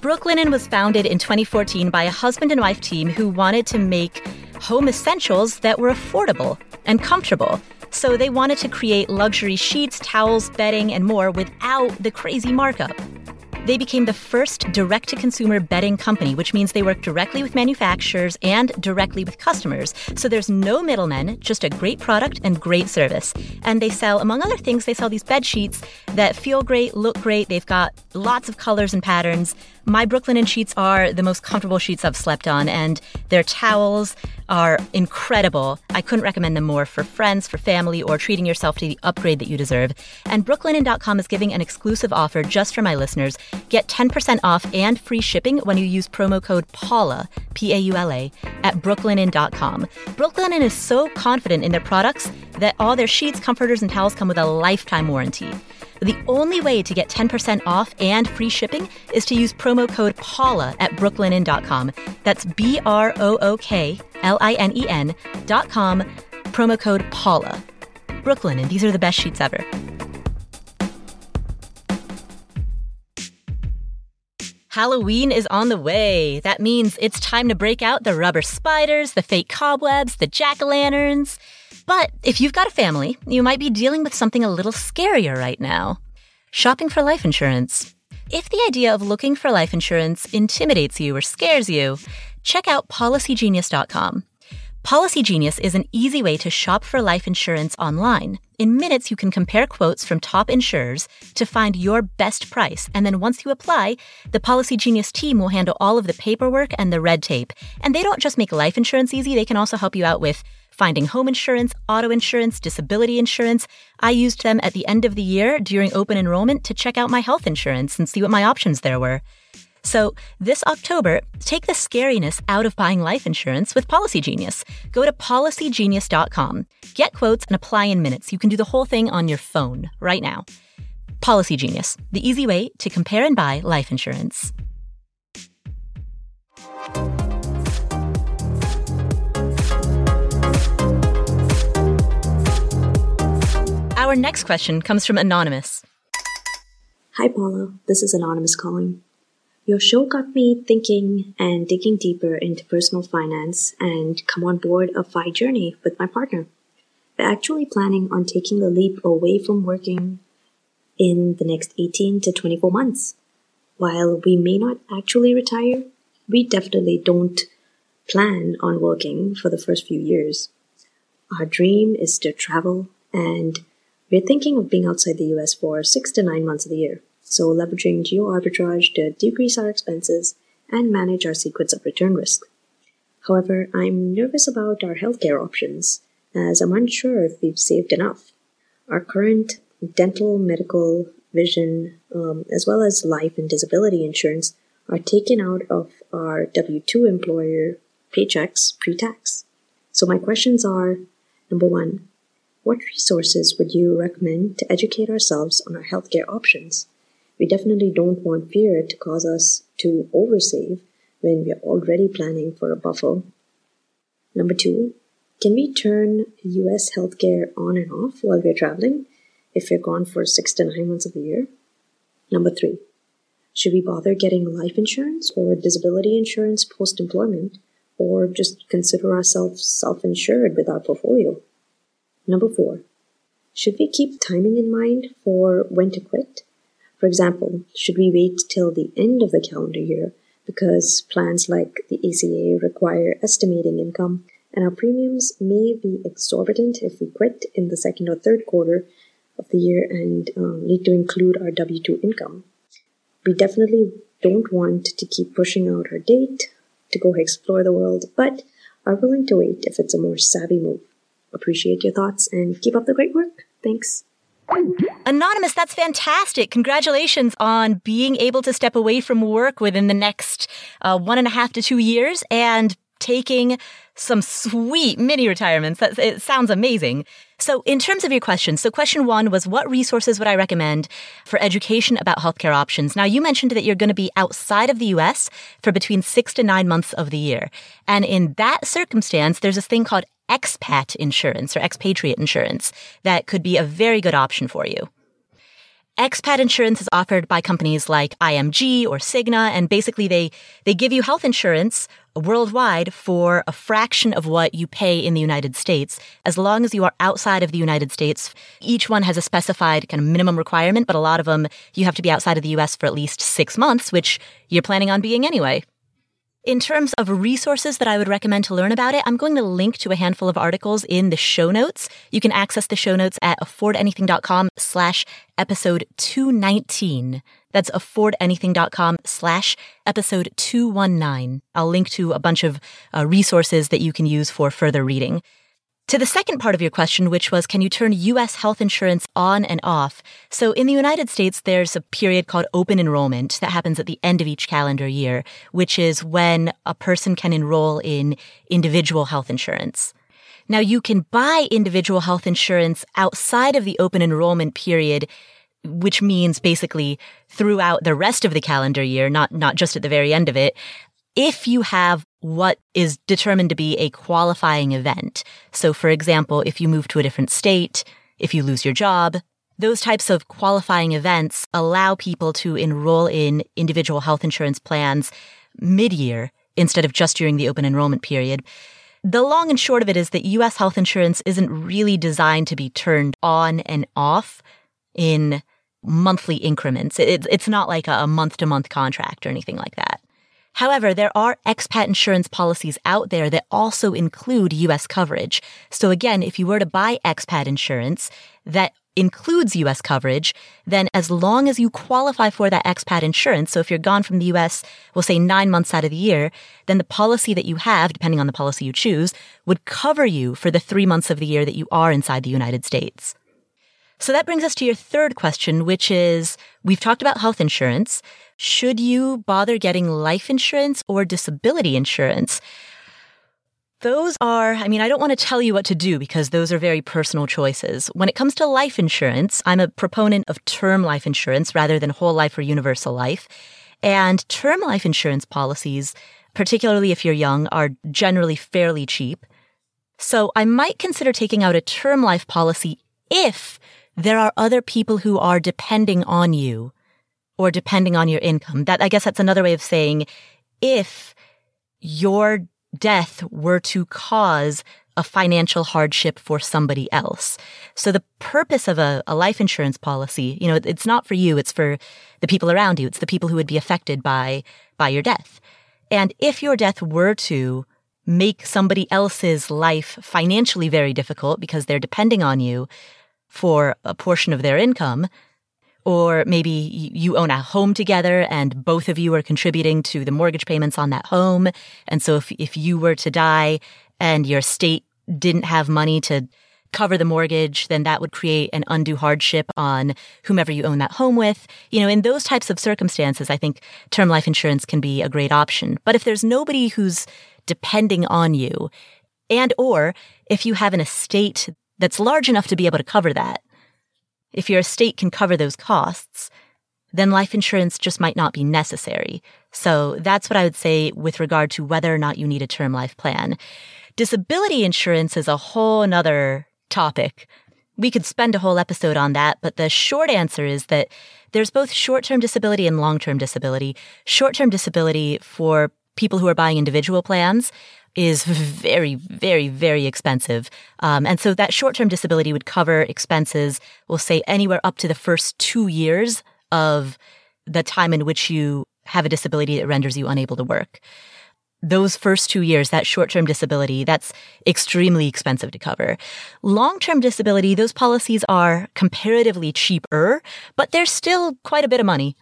Brooklinen was founded in 2014 by a husband and wife team who wanted to make home essentials that were affordable and comfortable. So they wanted to create luxury sheets, towels, bedding, and more without the crazy markup. They became the first direct to consumer bedding company, which means they work directly with manufacturers and directly with customers. So there's no middlemen, just a great product and great service. And they sell, among other things, they sell these bed sheets that feel great, look great. They've got lots of colors and patterns. My Brooklinen sheets are the most comfortable sheets I've slept on, and their towels are incredible. I couldn't recommend them more for friends, for family, or treating yourself to the upgrade that you deserve. And Brooklinen.com is giving an exclusive offer just for my listeners. Get 10% off and free shipping when you use promo code PAULA, P A U L A, at Brooklinen.com. Brooklinen is so confident in their products that all their sheets, comforters, and towels come with a lifetime warranty. The only way to get 10% off and free shipping is to use promo code PAULA at brooklinen.com. That's B R O O K L I N E N.com, promo code PAULA. Brooklinen, these are the best sheets ever. Halloween is on the way. That means it's time to break out the rubber spiders, the fake cobwebs, the jack o' lanterns. But if you've got a family, you might be dealing with something a little scarier right now shopping for life insurance. If the idea of looking for life insurance intimidates you or scares you, check out policygenius.com. Policygenius is an easy way to shop for life insurance online. In minutes, you can compare quotes from top insurers to find your best price. And then once you apply, the Policy Genius team will handle all of the paperwork and the red tape. And they don't just make life insurance easy, they can also help you out with finding home insurance, auto insurance, disability insurance. I used them at the end of the year during open enrollment to check out my health insurance and see what my options there were. So this October, take the scariness out of buying life insurance with Policy Genius. Go to policygenius.com, get quotes, and apply in minutes. You can do the whole thing on your phone right now. Policy Genius, the easy way to compare and buy life insurance. Our next question comes from Anonymous. Hi, Paula. This is Anonymous calling. Your show got me thinking and digging deeper into personal finance and come on board a FI journey with my partner. We're actually planning on taking the leap away from working in the next 18 to 24 months. While we may not actually retire, we definitely don't plan on working for the first few years. Our dream is to travel, and we're thinking of being outside the US for six to nine months of the year. So, leveraging geo arbitrage to decrease our expenses and manage our sequence of return risk. However, I'm nervous about our healthcare options, as I'm unsure if we've saved enough. Our current dental, medical, vision, um, as well as life and disability insurance are taken out of our W 2 employer paychecks pre tax. So, my questions are number one, what resources would you recommend to educate ourselves on our healthcare options? We definitely don't want fear to cause us to oversave when we are already planning for a buffer. Number two, can we turn US healthcare on and off while we're traveling if we're gone for six to nine months of the year? Number three, should we bother getting life insurance or disability insurance post employment or just consider ourselves self insured with our portfolio? Number four, should we keep timing in mind for when to quit? For example, should we wait till the end of the calendar year because plans like the ACA require estimating income and our premiums may be exorbitant if we quit in the second or third quarter of the year and um, need to include our W 2 income. We definitely don't want to keep pushing out our date to go explore the world, but are willing to wait if it's a more savvy move. Appreciate your thoughts and keep up the great work. Thanks. Anonymous, that's fantastic. Congratulations on being able to step away from work within the next uh, one and a half to two years and taking some sweet mini retirements. That, it sounds amazing. So, in terms of your questions, so question one was what resources would I recommend for education about healthcare options? Now, you mentioned that you're going to be outside of the US for between six to nine months of the year. And in that circumstance, there's this thing called expat insurance or expatriate insurance that could be a very good option for you. Expat insurance is offered by companies like IMG or Cigna, and basically they, they give you health insurance worldwide for a fraction of what you pay in the United States, as long as you are outside of the United States. Each one has a specified kind of minimum requirement, but a lot of them you have to be outside of the US for at least six months, which you're planning on being anyway. In terms of resources that I would recommend to learn about it, I'm going to link to a handful of articles in the show notes. You can access the show notes at affordanything.com slash episode 219. That's affordanything.com slash episode 219. I'll link to a bunch of uh, resources that you can use for further reading. To the second part of your question, which was, can you turn U.S. health insurance on and off? So in the United States, there's a period called open enrollment that happens at the end of each calendar year, which is when a person can enroll in individual health insurance. Now you can buy individual health insurance outside of the open enrollment period which means basically throughout the rest of the calendar year, not, not just at the very end of it, if you have what is determined to be a qualifying event. So, for example, if you move to a different state, if you lose your job, those types of qualifying events allow people to enroll in individual health insurance plans mid year instead of just during the open enrollment period. The long and short of it is that US health insurance isn't really designed to be turned on and off in monthly increments. it's not like a month to month contract or anything like that. However, there are expat insurance policies out there that also include US coverage. So again, if you were to buy expat insurance that includes US coverage, then as long as you qualify for that expat insurance, so if you're gone from the US, we'll say nine months out of the year, then the policy that you have, depending on the policy you choose, would cover you for the three months of the year that you are inside the United States. So that brings us to your third question, which is we've talked about health insurance. Should you bother getting life insurance or disability insurance? Those are, I mean, I don't want to tell you what to do because those are very personal choices. When it comes to life insurance, I'm a proponent of term life insurance rather than whole life or universal life. And term life insurance policies, particularly if you're young, are generally fairly cheap. So I might consider taking out a term life policy if there are other people who are depending on you or depending on your income. That, I guess that's another way of saying if your death were to cause a financial hardship for somebody else. So the purpose of a, a, life insurance policy, you know, it's not for you, it's for the people around you. It's the people who would be affected by, by your death. And if your death were to make somebody else's life financially very difficult because they're depending on you for a portion of their income, or maybe you own a home together and both of you are contributing to the mortgage payments on that home. And so if, if you were to die and your state didn't have money to cover the mortgage, then that would create an undue hardship on whomever you own that home with. You know, in those types of circumstances, I think term life insurance can be a great option. But if there's nobody who's depending on you, and or if you have an estate that's large enough to be able to cover that, if your estate can cover those costs, then life insurance just might not be necessary. So that's what I would say with regard to whether or not you need a term life plan. Disability insurance is a whole another topic. We could spend a whole episode on that, but the short answer is that there's both short-term disability and long-term disability. Short-term disability for people who are buying individual plans is very, very, very expensive. Um, and so that short-term disability would cover expenses, we'll say anywhere up to the first two years of the time in which you have a disability that renders you unable to work those first two years, that short term disability, that's extremely expensive to cover. Long term disability, those policies are comparatively cheaper, but they're still quite a bit of money.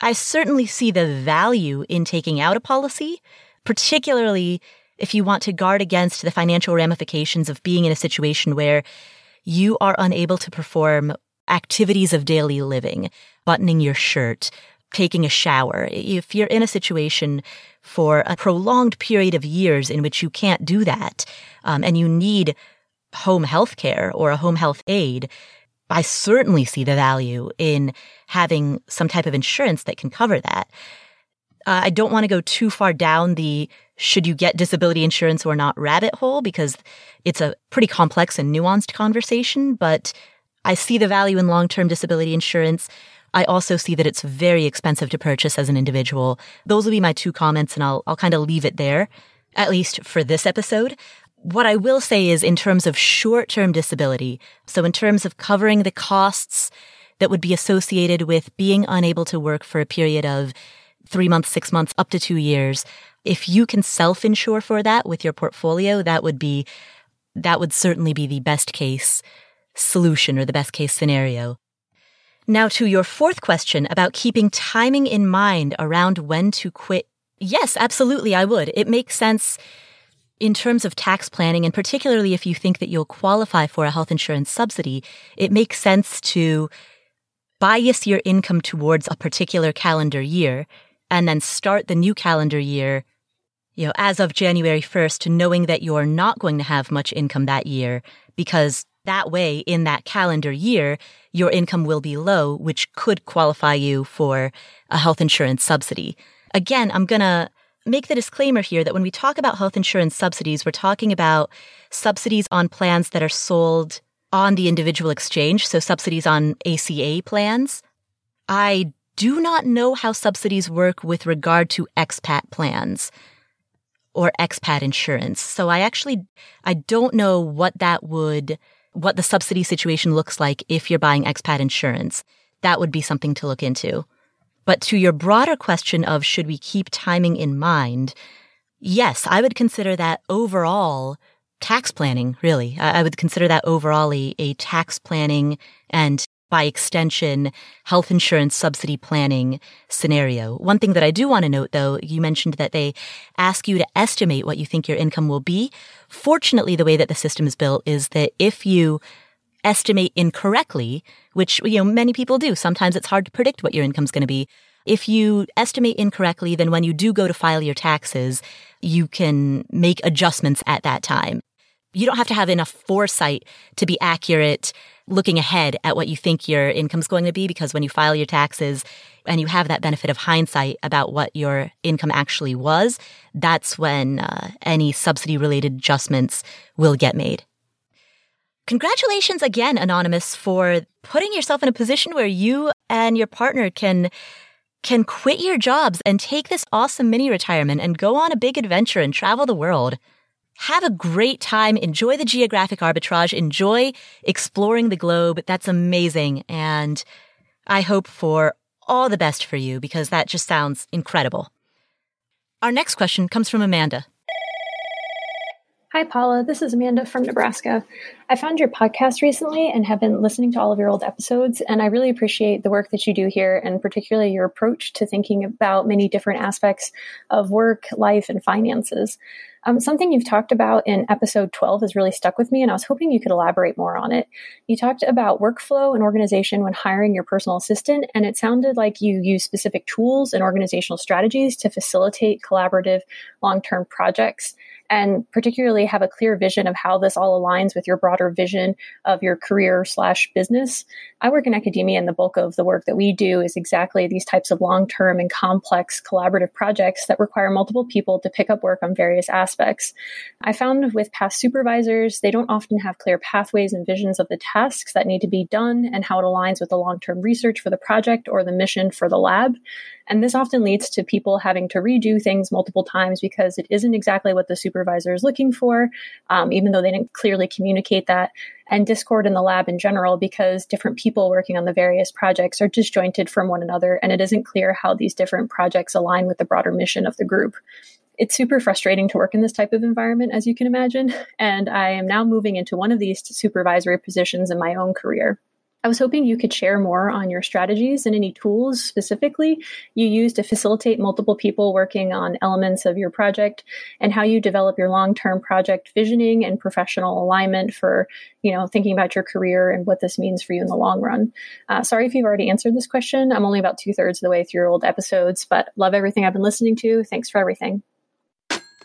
I certainly see the value in taking out a policy, particularly if you want to guard against the financial ramifications of being in a situation where you are unable to perform activities of daily living, buttoning your shirt, taking a shower. If you're in a situation for a prolonged period of years in which you can't do that, um, and you need home health care or a home health aide, I certainly see the value in having some type of insurance that can cover that. Uh, I don't want to go too far down the should you get disability insurance or not rabbit hole because it's a pretty complex and nuanced conversation, but I see the value in long term disability insurance. I also see that it's very expensive to purchase as an individual. Those will be my two comments and I'll, I'll kind of leave it there, at least for this episode. What I will say is in terms of short term disability, so in terms of covering the costs that would be associated with being unable to work for a period of three months, six months, up to two years, if you can self insure for that with your portfolio, that would be, that would certainly be the best case solution or the best case scenario. Now, to your fourth question about keeping timing in mind around when to quit. Yes, absolutely, I would. It makes sense in terms of tax planning, and particularly if you think that you'll qualify for a health insurance subsidy, it makes sense to bias your income towards a particular calendar year and then start the new calendar year, you know, as of January 1st, knowing that you're not going to have much income that year because that way, in that calendar year, your income will be low, which could qualify you for a health insurance subsidy. Again, I'm going to make the disclaimer here that when we talk about health insurance subsidies, we're talking about subsidies on plans that are sold on the individual exchange, so subsidies on ACA plans. I do not know how subsidies work with regard to expat plans or expat insurance. So I actually, I don't know what that would what the subsidy situation looks like if you're buying expat insurance. That would be something to look into. But to your broader question of should we keep timing in mind? Yes, I would consider that overall tax planning, really. I would consider that overall a, a tax planning and by extension, health insurance subsidy planning scenario. One thing that I do want to note though, you mentioned that they ask you to estimate what you think your income will be. Fortunately, the way that the system is built is that if you estimate incorrectly, which, you know, many people do, sometimes it's hard to predict what your income's going to be. If you estimate incorrectly, then when you do go to file your taxes, you can make adjustments at that time. You don't have to have enough foresight to be accurate looking ahead at what you think your income is going to be because when you file your taxes and you have that benefit of hindsight about what your income actually was, that's when uh, any subsidy related adjustments will get made. Congratulations again, Anonymous, for putting yourself in a position where you and your partner can can quit your jobs and take this awesome mini retirement and go on a big adventure and travel the world. Have a great time. Enjoy the geographic arbitrage. Enjoy exploring the globe. That's amazing. And I hope for all the best for you because that just sounds incredible. Our next question comes from Amanda. Hi, Paula. This is Amanda from Nebraska. I found your podcast recently and have been listening to all of your old episodes, and I really appreciate the work that you do here, and particularly your approach to thinking about many different aspects of work, life, and finances. Um, something you've talked about in episode 12 has really stuck with me, and I was hoping you could elaborate more on it. You talked about workflow and organization when hiring your personal assistant, and it sounded like you use specific tools and organizational strategies to facilitate collaborative long term projects and particularly have a clear vision of how this all aligns with your broader vision of your career slash business. I work in academia and the bulk of the work that we do is exactly these types of long-term and complex collaborative projects that require multiple people to pick up work on various aspects. I found with past supervisors, they don't often have clear pathways and visions of the tasks that need to be done and how it aligns with the long-term research for the project or the mission for the lab. And this often leads to people having to redo things multiple times because it isn't exactly what the supervisor is looking for, um, even though they didn't clearly communicate that. And discord in the lab in general because different people working on the various projects are disjointed from one another, and it isn't clear how these different projects align with the broader mission of the group it's super frustrating to work in this type of environment, as you can imagine. And I am now moving into one of these supervisory positions in my own career. I was hoping you could share more on your strategies and any tools specifically you use to facilitate multiple people working on elements of your project and how you develop your long-term project visioning and professional alignment for, you know, thinking about your career and what this means for you in the long run. Uh, sorry if you've already answered this question. I'm only about two thirds of the way through old episodes, but love everything I've been listening to. Thanks for everything.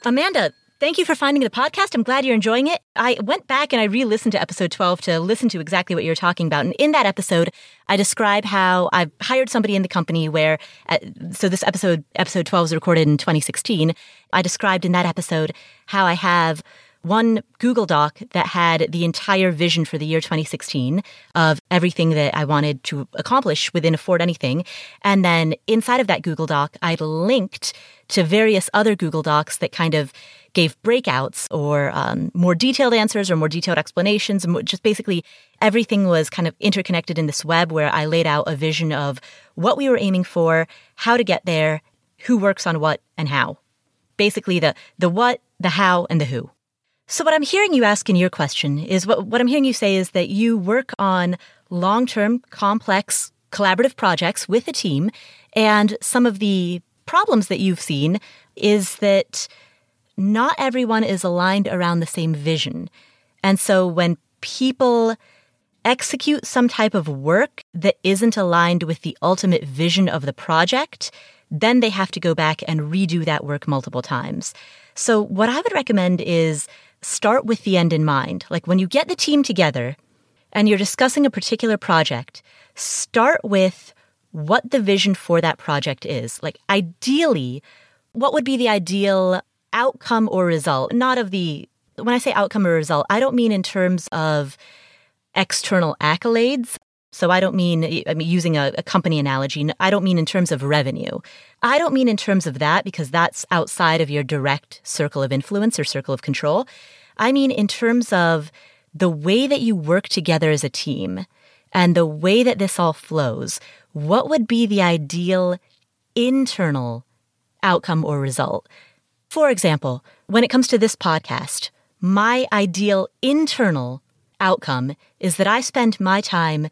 Amanda, Thank you for finding the podcast. I'm glad you're enjoying it. I went back and I re listened to episode 12 to listen to exactly what you were talking about. And in that episode, I describe how I've hired somebody in the company where, uh, so this episode, episode 12 was recorded in 2016. I described in that episode how I have one Google Doc that had the entire vision for the year 2016 of everything that I wanted to accomplish within Afford Anything. And then inside of that Google Doc, I linked to various other Google Docs that kind of gave breakouts or um, more detailed answers or more detailed explanations. And just basically everything was kind of interconnected in this web where I laid out a vision of what we were aiming for, how to get there, who works on what, and how. Basically, the, the what, the how, and the who. So, what I'm hearing you ask in your question is what, what I'm hearing you say is that you work on long term, complex, collaborative projects with a team. And some of the problems that you've seen is that not everyone is aligned around the same vision. And so when people execute some type of work that isn't aligned with the ultimate vision of the project, then they have to go back and redo that work multiple times. So what I would recommend is start with the end in mind. Like when you get the team together and you're discussing a particular project, start with what the vision for that project is. Like ideally, what would be the ideal outcome or result, not of the, when I say outcome or result, I don't mean in terms of external accolades. So I don't mean, I mean, using a, a, company analogy, I don't mean in terms of revenue. I don't mean in terms of that because that's outside of your direct circle of influence or circle of control. I mean in terms of the way that you work together as a team and the way that this all flows. What would be the ideal internal outcome or result? For example, when it comes to this podcast, my ideal internal outcome is that I spend my time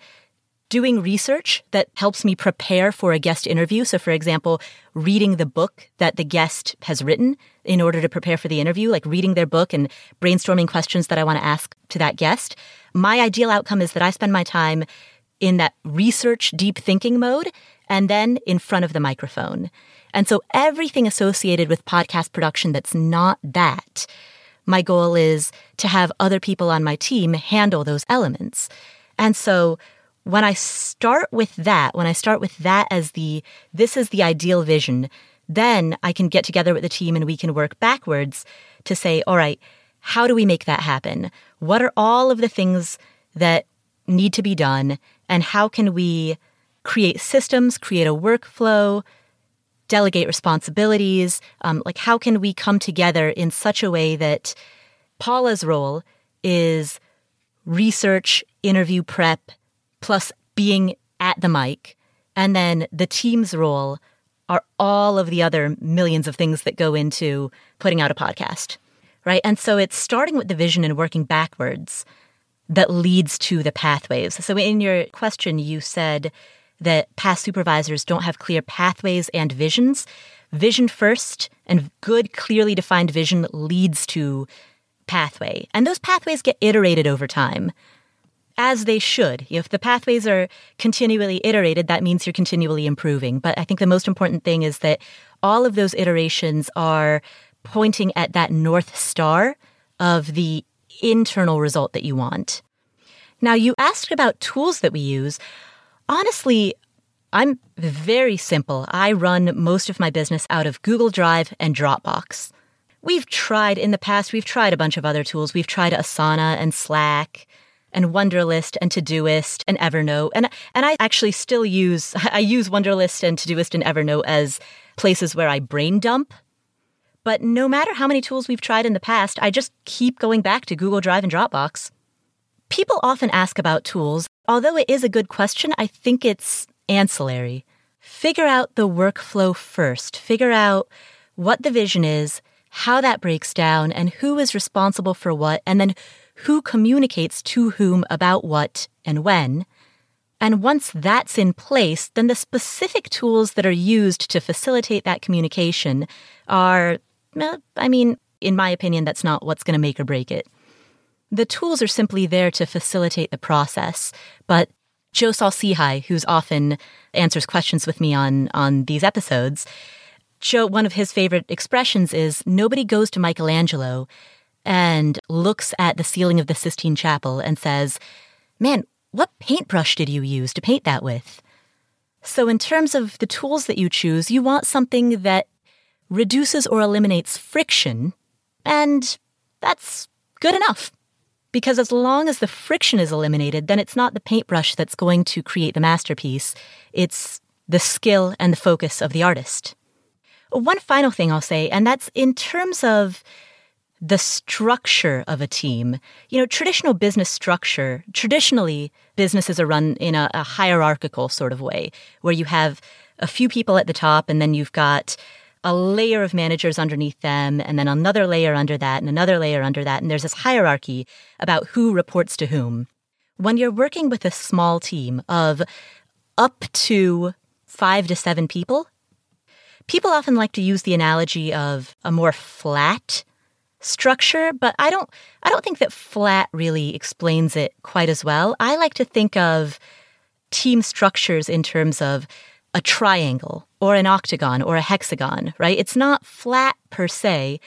doing research that helps me prepare for a guest interview. So, for example, reading the book that the guest has written in order to prepare for the interview, like reading their book and brainstorming questions that I want to ask to that guest. My ideal outcome is that I spend my time in that research, deep thinking mode and then in front of the microphone. And so everything associated with podcast production that's not that, my goal is to have other people on my team handle those elements. And so when I start with that, when I start with that as the, this is the ideal vision, then I can get together with the team and we can work backwards to say, all right, how do we make that happen? What are all of the things that need to be done? And how can we create systems, create a workflow, delegate responsibilities? Um, like, how can we come together in such a way that Paula's role is research, interview prep, plus being at the mic. And then the team's role are all of the other millions of things that go into putting out a podcast, right? And so it's starting with the vision and working backwards that leads to the pathways. So in your question, you said that past supervisors don't have clear pathways and visions. Vision first and good, clearly defined vision leads to pathway. And those pathways get iterated over time, as they should. If the pathways are continually iterated, that means you're continually improving. But I think the most important thing is that all of those iterations are pointing at that North Star of the internal result that you want. Now, you asked about tools that we use. Honestly, I'm very simple. I run most of my business out of Google Drive and Dropbox. We've tried in the past, we've tried a bunch of other tools. We've tried Asana and Slack and Wunderlist and Todoist and Evernote. And, and I actually still use, <laughs> I use Wunderlist and Todoist and Evernote as places where I brain dump. But no matter how many tools we've tried in the past, I just keep going back to Google Drive and Dropbox. People often ask about tools. Although it is a good question, I think it's ancillary. Figure out the workflow first. Figure out what the vision is, how that breaks down, and who is responsible for what, and then who communicates to whom about what and when. And once that's in place, then the specific tools that are used to facilitate that communication are, eh, I mean, in my opinion, that's not what's going to make or break it. The tools are simply there to facilitate the process, but Joe Saul-Sehy, who's often answers questions with me on, on these episodes, Joe, one of his favorite expressions is nobody goes to Michelangelo and looks at the ceiling of the Sistine Chapel and says, man, what paintbrush did you use to paint that with? So, in terms of the tools that you choose, you want something that reduces or eliminates friction, and that's good enough. Because as long as the friction is eliminated, then it's not the paintbrush that's going to create the masterpiece. It's the skill and the focus of the artist. One final thing I'll say, and that's in terms of the structure of a team. You know, traditional business structure, traditionally, businesses are run in a, a, hierarchical sort of way, where you have a few people at the top, and then you've got a layer of managers underneath them, and then another layer under that, and another layer under that. And there's this hierarchy about who reports to whom. When you're working with a small team of up to five to seven people, people often like to use the analogy of a more flat structure, but I don't I don't think that flat really explains it quite as well. I like to think of team structures in terms of a triangle or an octagon or a hexagon, right? It's not flat per se,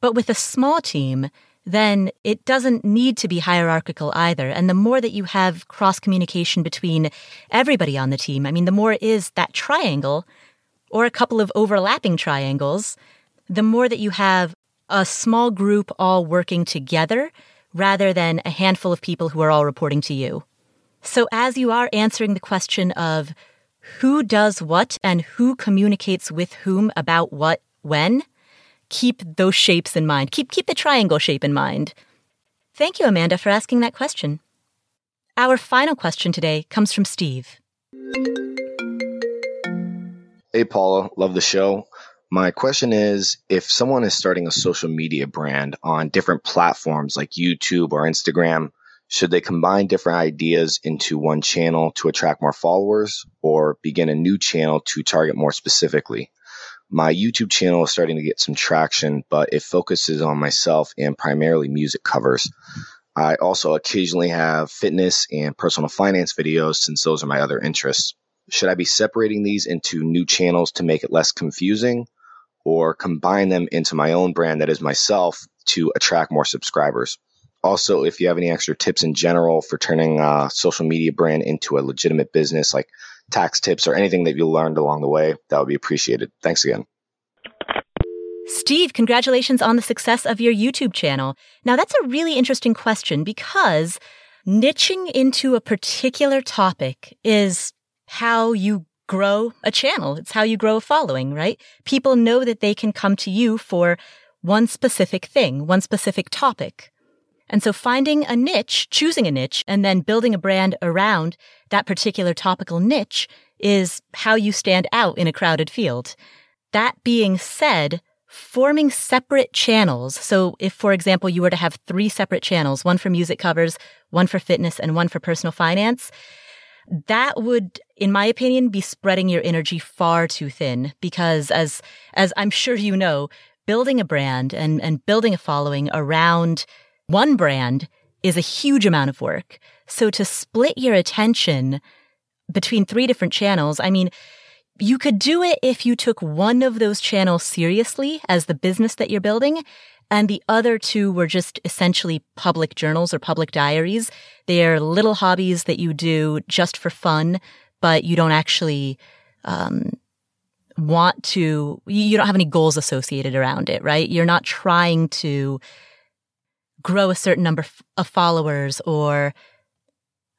but with a small team, then it doesn't need to be hierarchical either. And the more that you have cross communication between everybody on the team, I mean, the more is that triangle or a couple of overlapping triangles, the more that you have a small group all working together rather than a handful of people who are all reporting to you. So as you are answering the question of who does what and who communicates with whom about what when, keep those shapes in mind. Keep, keep the triangle shape in mind. Thank you, Amanda, for asking that question. Our final question today comes from Steve. Hey, Paula, love the show. My question is if someone is starting a social media brand on different platforms like YouTube or Instagram, should they combine different ideas into one channel to attract more followers or begin a new channel to target more specifically? My YouTube channel is starting to get some traction, but it focuses on myself and primarily music covers. I also occasionally have fitness and personal finance videos since those are my other interests. Should I be separating these into new channels to make it less confusing or combine them into my own brand that is myself to attract more subscribers? Also, if you have any extra tips in general for turning a social media brand into a legitimate business, like tax tips or anything that you learned along the way, that would be appreciated. Thanks again. Steve, congratulations on the success of your YouTube channel. Now, that's a really interesting question because niching into a particular topic is how you grow a channel. It's how you grow a following, right? People know that they can come to you for one specific thing, one specific topic. And so finding a niche, choosing a niche, and then building a brand around that particular topical niche is how you stand out in a crowded field. That being said, forming separate channels. So if, for example, you were to have three separate channels, one for music covers, one for fitness, and one for personal finance, that would, in my opinion, be spreading your energy far too thin because as, as I'm sure you know, building a brand and, and building a following around one brand is a huge amount of work. So to split your attention between three different channels, I mean, you could do it if you took one of those channels seriously as the business that you're building, and the other two were just essentially public journals or public diaries. They're little hobbies that you do just for fun, but you don't actually um, want to, you don't have any goals associated around it, right? You're not trying to grow a certain number of followers or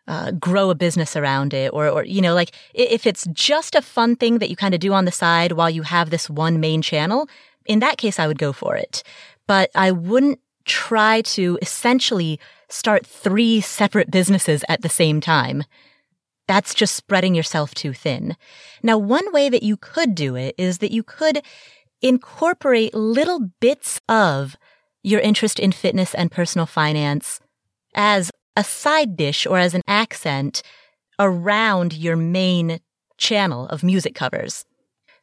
uh, grow a business around it or, or, you know, like if it's just a fun thing that you kind of do on the side while you have this one main channel, in that case, I would go for it. But I wouldn't try to essentially start three separate businesses at the same time. That's just spreading yourself too thin. Now, one way that you could do it is that you could incorporate little bits of your interest in fitness and personal finance as a side dish or as an accent around your main channel of music covers.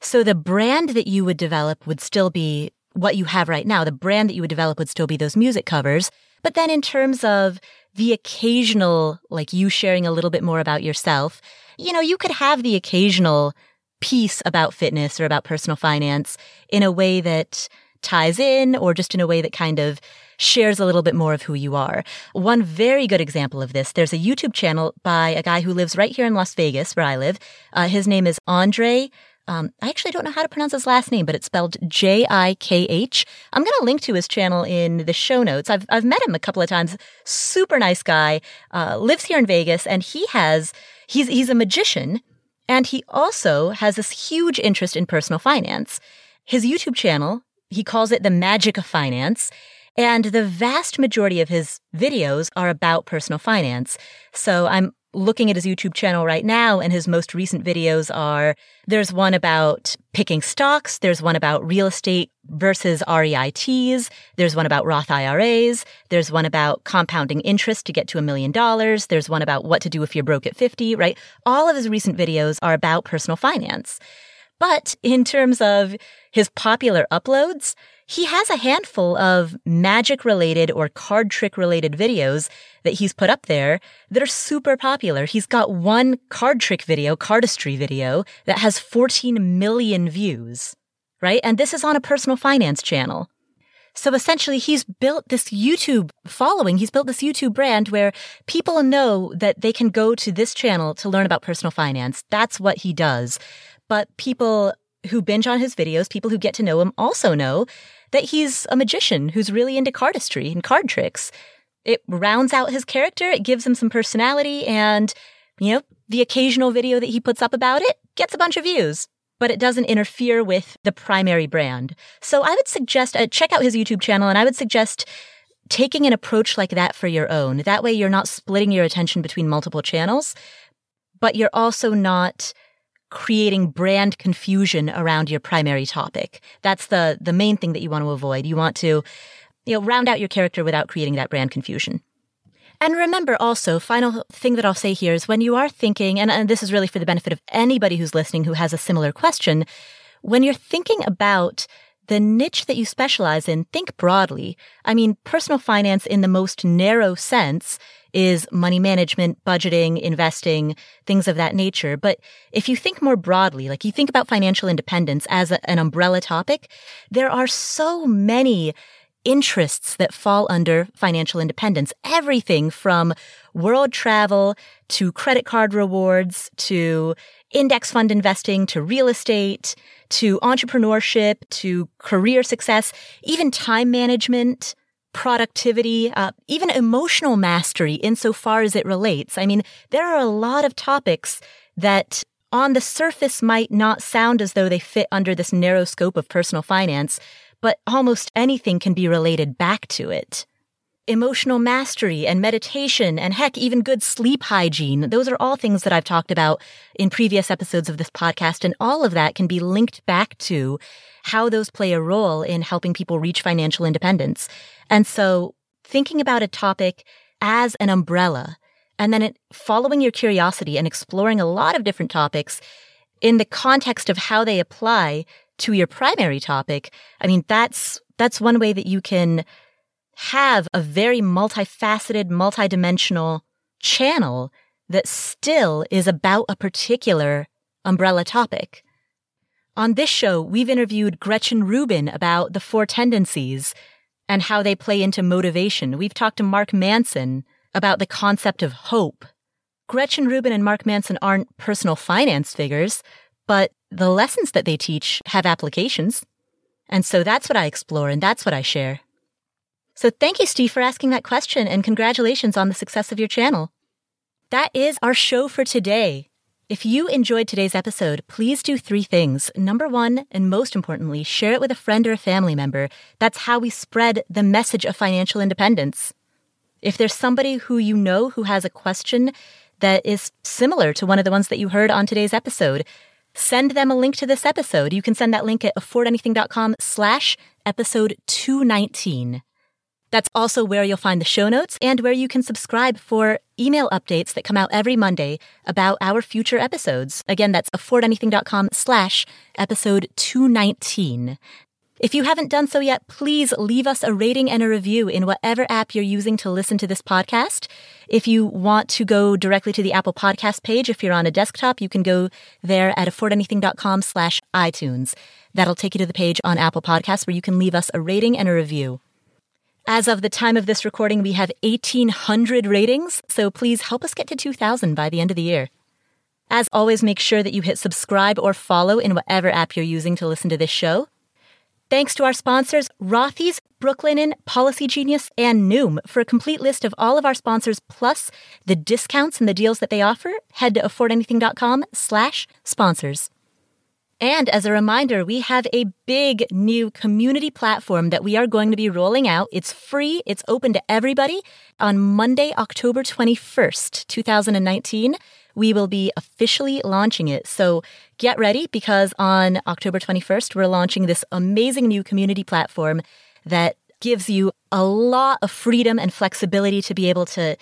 So the brand that you would develop would still be what you have right now. The brand that you would develop would still be those music covers. But then in terms of the occasional, like you sharing a little bit more about yourself, you know, you could have the occasional piece about fitness or about personal finance in a way that ties in or just in a way that kind of shares a little bit more of who you are. One very good example of this, there's a YouTube channel by a guy who lives right here in Las Vegas, where I live. Uh, his name is Andre. Um, I actually don't know how to pronounce his last name, but it's spelled J I K H. I'm going to link to his channel in the show notes. I've, I've met him a couple of times. Super nice guy, uh, lives here in Vegas, and he has, he's, he's a magician, and he also has this huge interest in personal finance. His YouTube channel he calls it the magic of finance. And the vast majority of his videos are about personal finance. So I'm looking at his YouTube channel right now, and his most recent videos are there's one about picking stocks, there's one about real estate versus REITs, there's one about Roth IRAs, there's one about compounding interest to get to a million dollars, there's one about what to do if you're broke at 50, right? All of his recent videos are about personal finance. But in terms of his popular uploads, he has a handful of magic related or card trick related videos that he's put up there that are super popular. He's got one card trick video, cardistry video that has 14 million views, right? And this is on a personal finance channel. So essentially, he's built this YouTube following. He's built this YouTube brand where people know that they can go to this channel to learn about personal finance. That's what he does. But people who binge on his videos, people who get to know him also know that he's a magician who's really into cardistry and card tricks. It rounds out his character, it gives him some personality, and, you know, the occasional video that he puts up about it gets a bunch of views. But it doesn't interfere with the primary brand. So I would suggest, uh, check out his YouTube channel, and I would suggest taking an approach like that for your own. That way you're not splitting your attention between multiple channels, but you're also not creating brand confusion around your primary topic. That's the, the main thing that you want to avoid. You want to, you know, round out your character without creating that brand confusion. And remember also, final thing that I'll say here is when you are thinking, and, and this is really for the benefit of anybody who's listening who has a similar question, when you're thinking about the niche that you specialize in, think broadly. I mean, personal finance in the most narrow sense is money management, budgeting, investing, things of that nature. But if you think more broadly, like you think about financial independence as a, an umbrella topic, there are so many interests that fall under financial independence. Everything from world travel to credit card rewards to index fund investing to real estate to entrepreneurship to career success, even time management productivity, uh, even emotional mastery insofar as it relates. I mean, there are a lot of topics that on the surface might not sound as though they fit under this narrow scope of personal finance, but almost anything can be related back to it. Emotional mastery and meditation and heck, even good sleep hygiene. Those are all things that I've talked about in previous episodes of this podcast. And all of that can be linked back to how those play a role in helping people reach financial independence. And so thinking about a topic as an umbrella and then it, following your curiosity and exploring a lot of different topics in the context of how they apply to your primary topic. I mean, that's, that's one way that you can have a very multifaceted, multidimensional channel that still is about a particular umbrella topic. On this show, we've interviewed Gretchen Rubin about the four tendencies and how they play into motivation. We've talked to Mark Manson about the concept of hope. Gretchen Rubin and Mark Manson aren't personal finance figures, but the lessons that they teach have applications. And so that's what I explore and that's what I share. So thank you, Steve, for asking that question and congratulations on the success of your channel. That is our show for today. If you enjoyed today's episode, please do three things. Number one, and most importantly, share it with a friend or a family member. That's how we spread the message of financial independence. If there's somebody who you know who has a question that is similar to one of the ones that you heard on today's episode, send them a link to this episode. You can send that link at affordanything.com slash episode 219. That's also where you'll find the show notes and where you can subscribe for email updates that come out every Monday about our future episodes. Again, that's affordanything.com slash episode 219. If you haven't done so yet, please leave us a rating and a review in whatever app you're using to listen to this podcast. If you want to go directly to the Apple Podcast page, if you're on a desktop, you can go there at affordanything.com slash iTunes. That'll take you to the page on Apple Podcasts where you can leave us a rating and a review. As of the time of this recording, we have 1,800 ratings, so please help us get to 2,000 by the end of the year. As always, make sure that you hit subscribe or follow in whatever app you're using to listen to this show. Thanks to our sponsors, Rothy's, Brooklinen, Policy Genius, and Noom. For a complete list of all of our sponsors, plus the discounts and the deals that they offer, head to affordanything.com slash sponsors. And as a reminder, we have a big new community platform that we are going to be rolling out. It's free. It's open to everybody on Monday, October 21st, 2019 we will be officially launching it. So get ready because on October 21st, we're launching this amazing new community platform that gives you a lot of freedom and flexibility to be able to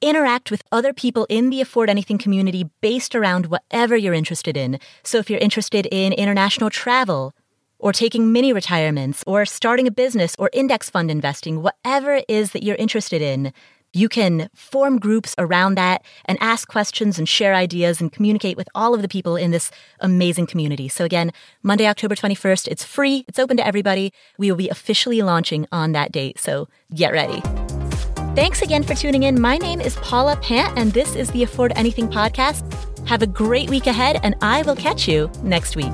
interact with other people in the Afford Anything community based around whatever you're interested in. So if you're interested in international travel, or taking mini retirements, or starting a business, or index fund investing, whatever it is that you're interested in, you can form groups around that and ask questions and share ideas and communicate with all of the people in this amazing community. So again, Monday, October 21st, it's free. It's open to everybody. We will be officially launching on that date. So get ready. Thanks again for tuning in. My name is Paula Pant, and this is the Afford Anything podcast. Have a great week ahead, and I will catch you next week.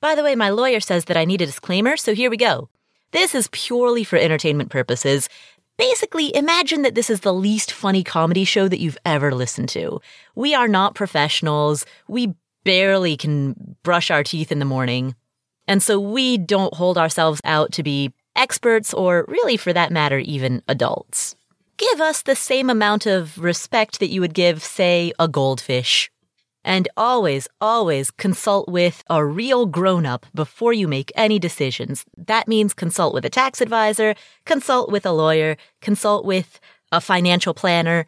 By the way, my lawyer says that I need a disclaimer, so here we go. This is purely for entertainment purposes. Basically, imagine that this is the least funny comedy show that you've ever listened to. We are not professionals. We barely can brush our teeth in the morning. And so we don't hold ourselves out to be experts or really for that matter, even adults. Give us the same amount of respect that you would give, say, a goldfish and always, always consult with a real grown up before you make any decisions. That means consult with a tax advisor, consult with a lawyer, consult with a financial planner,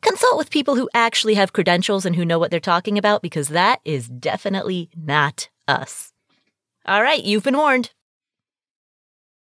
consult with people who actually have credentials and who know what they're talking about because that is definitely not us. All right, you've been warned.